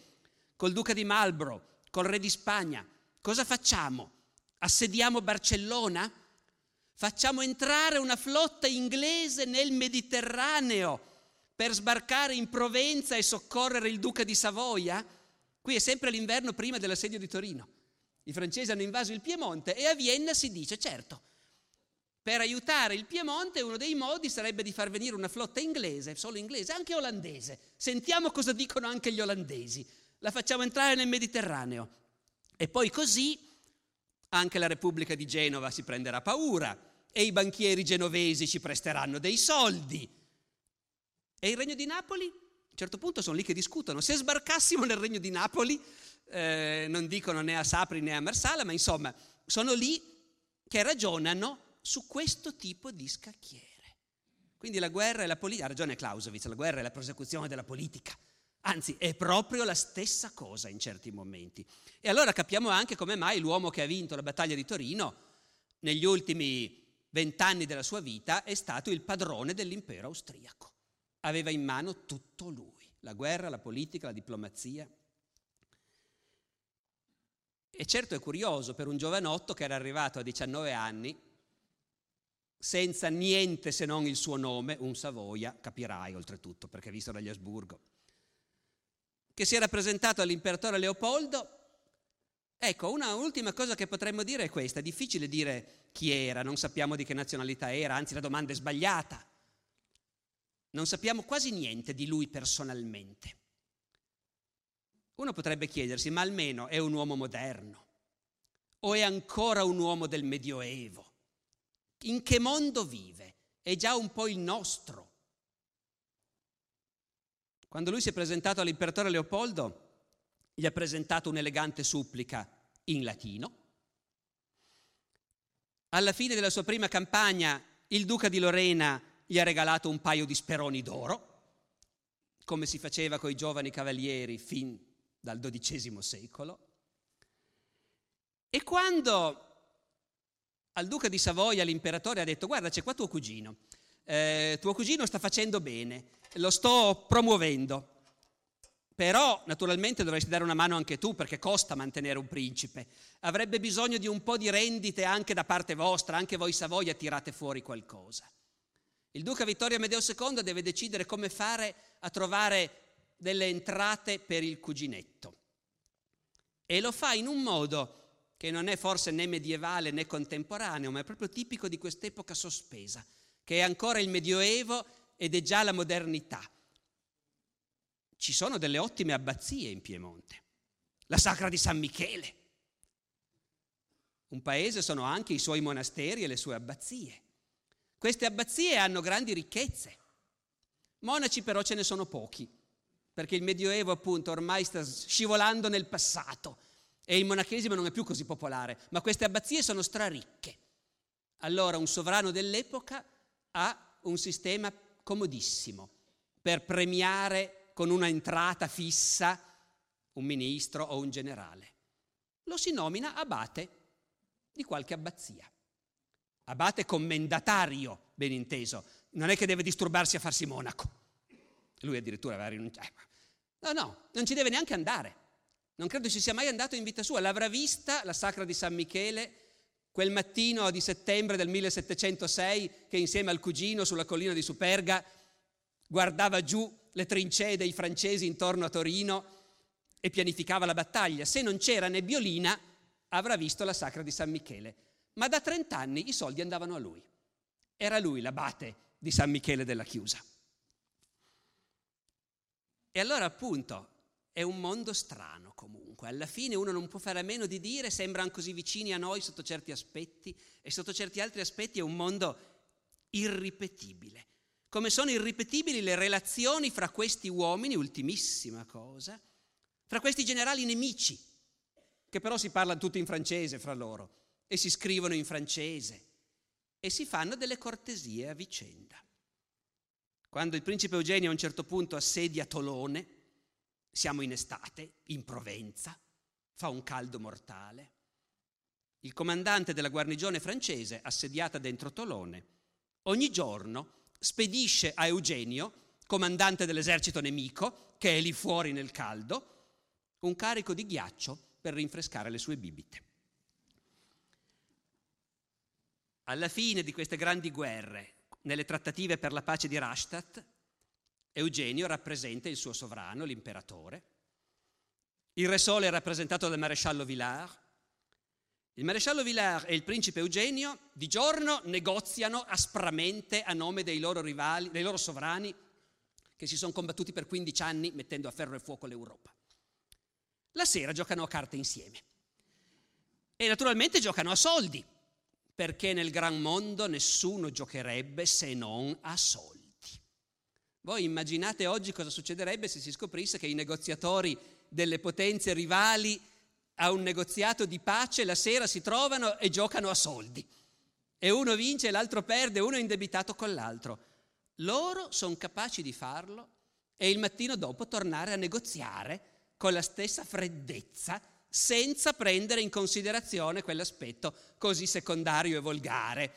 col duca di Marlborough, col re di Spagna. Cosa facciamo? Assediamo Barcellona? Facciamo entrare una flotta inglese nel Mediterraneo per sbarcare in Provenza e soccorrere il duca di Savoia? Qui è sempre l'inverno prima dell'assedio di Torino. I francesi hanno invaso il Piemonte e a Vienna si dice, certo, per aiutare il Piemonte uno dei modi sarebbe di far venire una flotta inglese, solo inglese, anche olandese. Sentiamo cosa dicono anche gli olandesi. La facciamo entrare nel Mediterraneo. E poi così anche la Repubblica di Genova si prenderà paura e i banchieri genovesi ci presteranno dei soldi. E il Regno di Napoli? A un certo punto sono lì che discutono. Se sbarcassimo nel Regno di Napoli, eh, non dicono né a Sapri né a Marsala, ma insomma, sono lì che ragionano su questo tipo di scacchiere. Quindi la guerra e la politica, ha ragione Clausewitz, la guerra è la prosecuzione della politica. Anzi, è proprio la stessa cosa in certi momenti. E allora capiamo anche come mai l'uomo che ha vinto la battaglia di Torino, negli ultimi vent'anni della sua vita, è stato il padrone dell'impero austriaco. Aveva in mano tutto lui, la guerra, la politica, la diplomazia. E certo è curioso per un giovanotto che era arrivato a 19 anni senza niente se non il suo nome, un Savoia, capirai oltretutto, perché visto dagli Asburgo, che si era presentato all'imperatore Leopoldo. Ecco, una ultima cosa che potremmo dire è questa, è difficile dire chi era, non sappiamo di che nazionalità era, anzi la domanda è sbagliata. Non sappiamo quasi niente di lui personalmente. Uno potrebbe chiedersi, ma almeno è un uomo moderno o è ancora un uomo del Medioevo? In che mondo vive? È già un po' il nostro. Quando lui si è presentato all'imperatore Leopoldo, gli ha presentato un'elegante supplica in latino. Alla fine della sua prima campagna, il duca di Lorena gli ha regalato un paio di speroni d'oro, come si faceva con i giovani cavalieri fin dal XII secolo. E quando al duca di Savoia l'imperatore ha detto guarda c'è qua tuo cugino, eh, tuo cugino sta facendo bene, lo sto promuovendo, però naturalmente dovresti dare una mano anche tu perché costa mantenere un principe, avrebbe bisogno di un po' di rendite anche da parte vostra, anche voi Savoia tirate fuori qualcosa. Il duca Vittorio Amedeo II deve decidere come fare a trovare delle entrate per il cuginetto e lo fa in un modo che non è forse né medievale né contemporaneo, ma è proprio tipico di quest'epoca sospesa, che è ancora il Medioevo ed è già la modernità. Ci sono delle ottime abbazie in Piemonte, la Sacra di San Michele. Un paese sono anche i suoi monasteri e le sue abbazie. Queste abbazie hanno grandi ricchezze. Monaci però ce ne sono pochi, perché il Medioevo appunto ormai sta scivolando nel passato e il monachesimo non è più così popolare, ma queste abbazie sono straricche. Allora un sovrano dell'epoca ha un sistema comodissimo per premiare con una entrata fissa un ministro o un generale. Lo si nomina abate di qualche abbazia. Abate commendatario, ben inteso, non è che deve disturbarsi a farsi monaco. Lui addirittura aveva rinunciato. No, no, non ci deve neanche andare. Non credo ci sia mai andato in vita sua. L'avrà vista la Sacra di San Michele quel mattino di settembre del 1706 che insieme al cugino sulla collina di Superga guardava giù le trincee dei francesi intorno a Torino e pianificava la battaglia. Se non c'era nebbiolina avrà visto la Sacra di San Michele. Ma da 30 anni i soldi andavano a lui. Era lui l'abate di San Michele della Chiusa. E allora appunto è un mondo strano comunque, alla fine uno non può fare a meno di dire, sembrano così vicini a noi sotto certi aspetti e sotto certi altri aspetti è un mondo irripetibile. Come sono irripetibili le relazioni fra questi uomini, ultimissima cosa, fra questi generali nemici, che però si parlano tutti in francese fra loro e si scrivono in francese e si fanno delle cortesie a vicenda. Quando il principe Eugenio a un certo punto assedia Tolone, Siamo in estate, in Provenza, fa un caldo mortale. Il comandante della guarnigione francese, assediata dentro Tolone, ogni giorno spedisce a Eugenio, comandante dell'esercito nemico, che è lì fuori nel caldo, un carico di ghiaccio per rinfrescare le sue bibite. Alla fine di queste grandi guerre, nelle trattative per la pace di Rastatt, Eugenio rappresenta il suo sovrano, l'imperatore. Il Re Sole è rappresentato dal maresciallo Villars. Il maresciallo Villars e il principe Eugenio di giorno negoziano aspramente a nome dei loro rivali, dei loro sovrani, che si sono combattuti per 15 anni mettendo a ferro e fuoco l'Europa. La sera giocano a carte insieme. E naturalmente giocano a soldi, perché nel gran mondo nessuno giocherebbe se non a soldi. Voi immaginate oggi cosa succederebbe se si scoprisse che i negoziatori delle potenze rivali a un negoziato di pace la sera si trovano e giocano a soldi. E uno vince e l'altro perde, uno è indebitato con l'altro. Loro sono capaci di farlo e il mattino dopo tornare a negoziare con la stessa freddezza, senza prendere in considerazione quell'aspetto così secondario e volgare,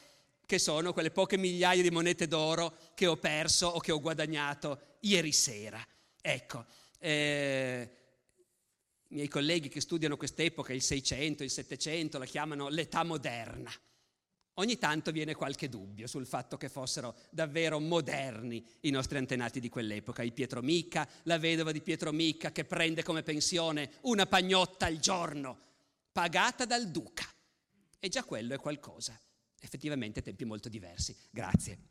che sono quelle poche migliaia di monete d'oro che ho perso o che ho guadagnato ieri sera. Ecco, eh, i miei colleghi che studiano quest'epoca, il 600, il 700, la chiamano l'età moderna. Ogni tanto viene qualche dubbio sul fatto che fossero davvero moderni i nostri antenati di quell'epoca, i Pietro Micca, la vedova di Pietro Micca che prende come pensione una pagnotta al giorno, pagata dal duca. E già quello è qualcosa. Effettivamente tempi molto diversi. Grazie.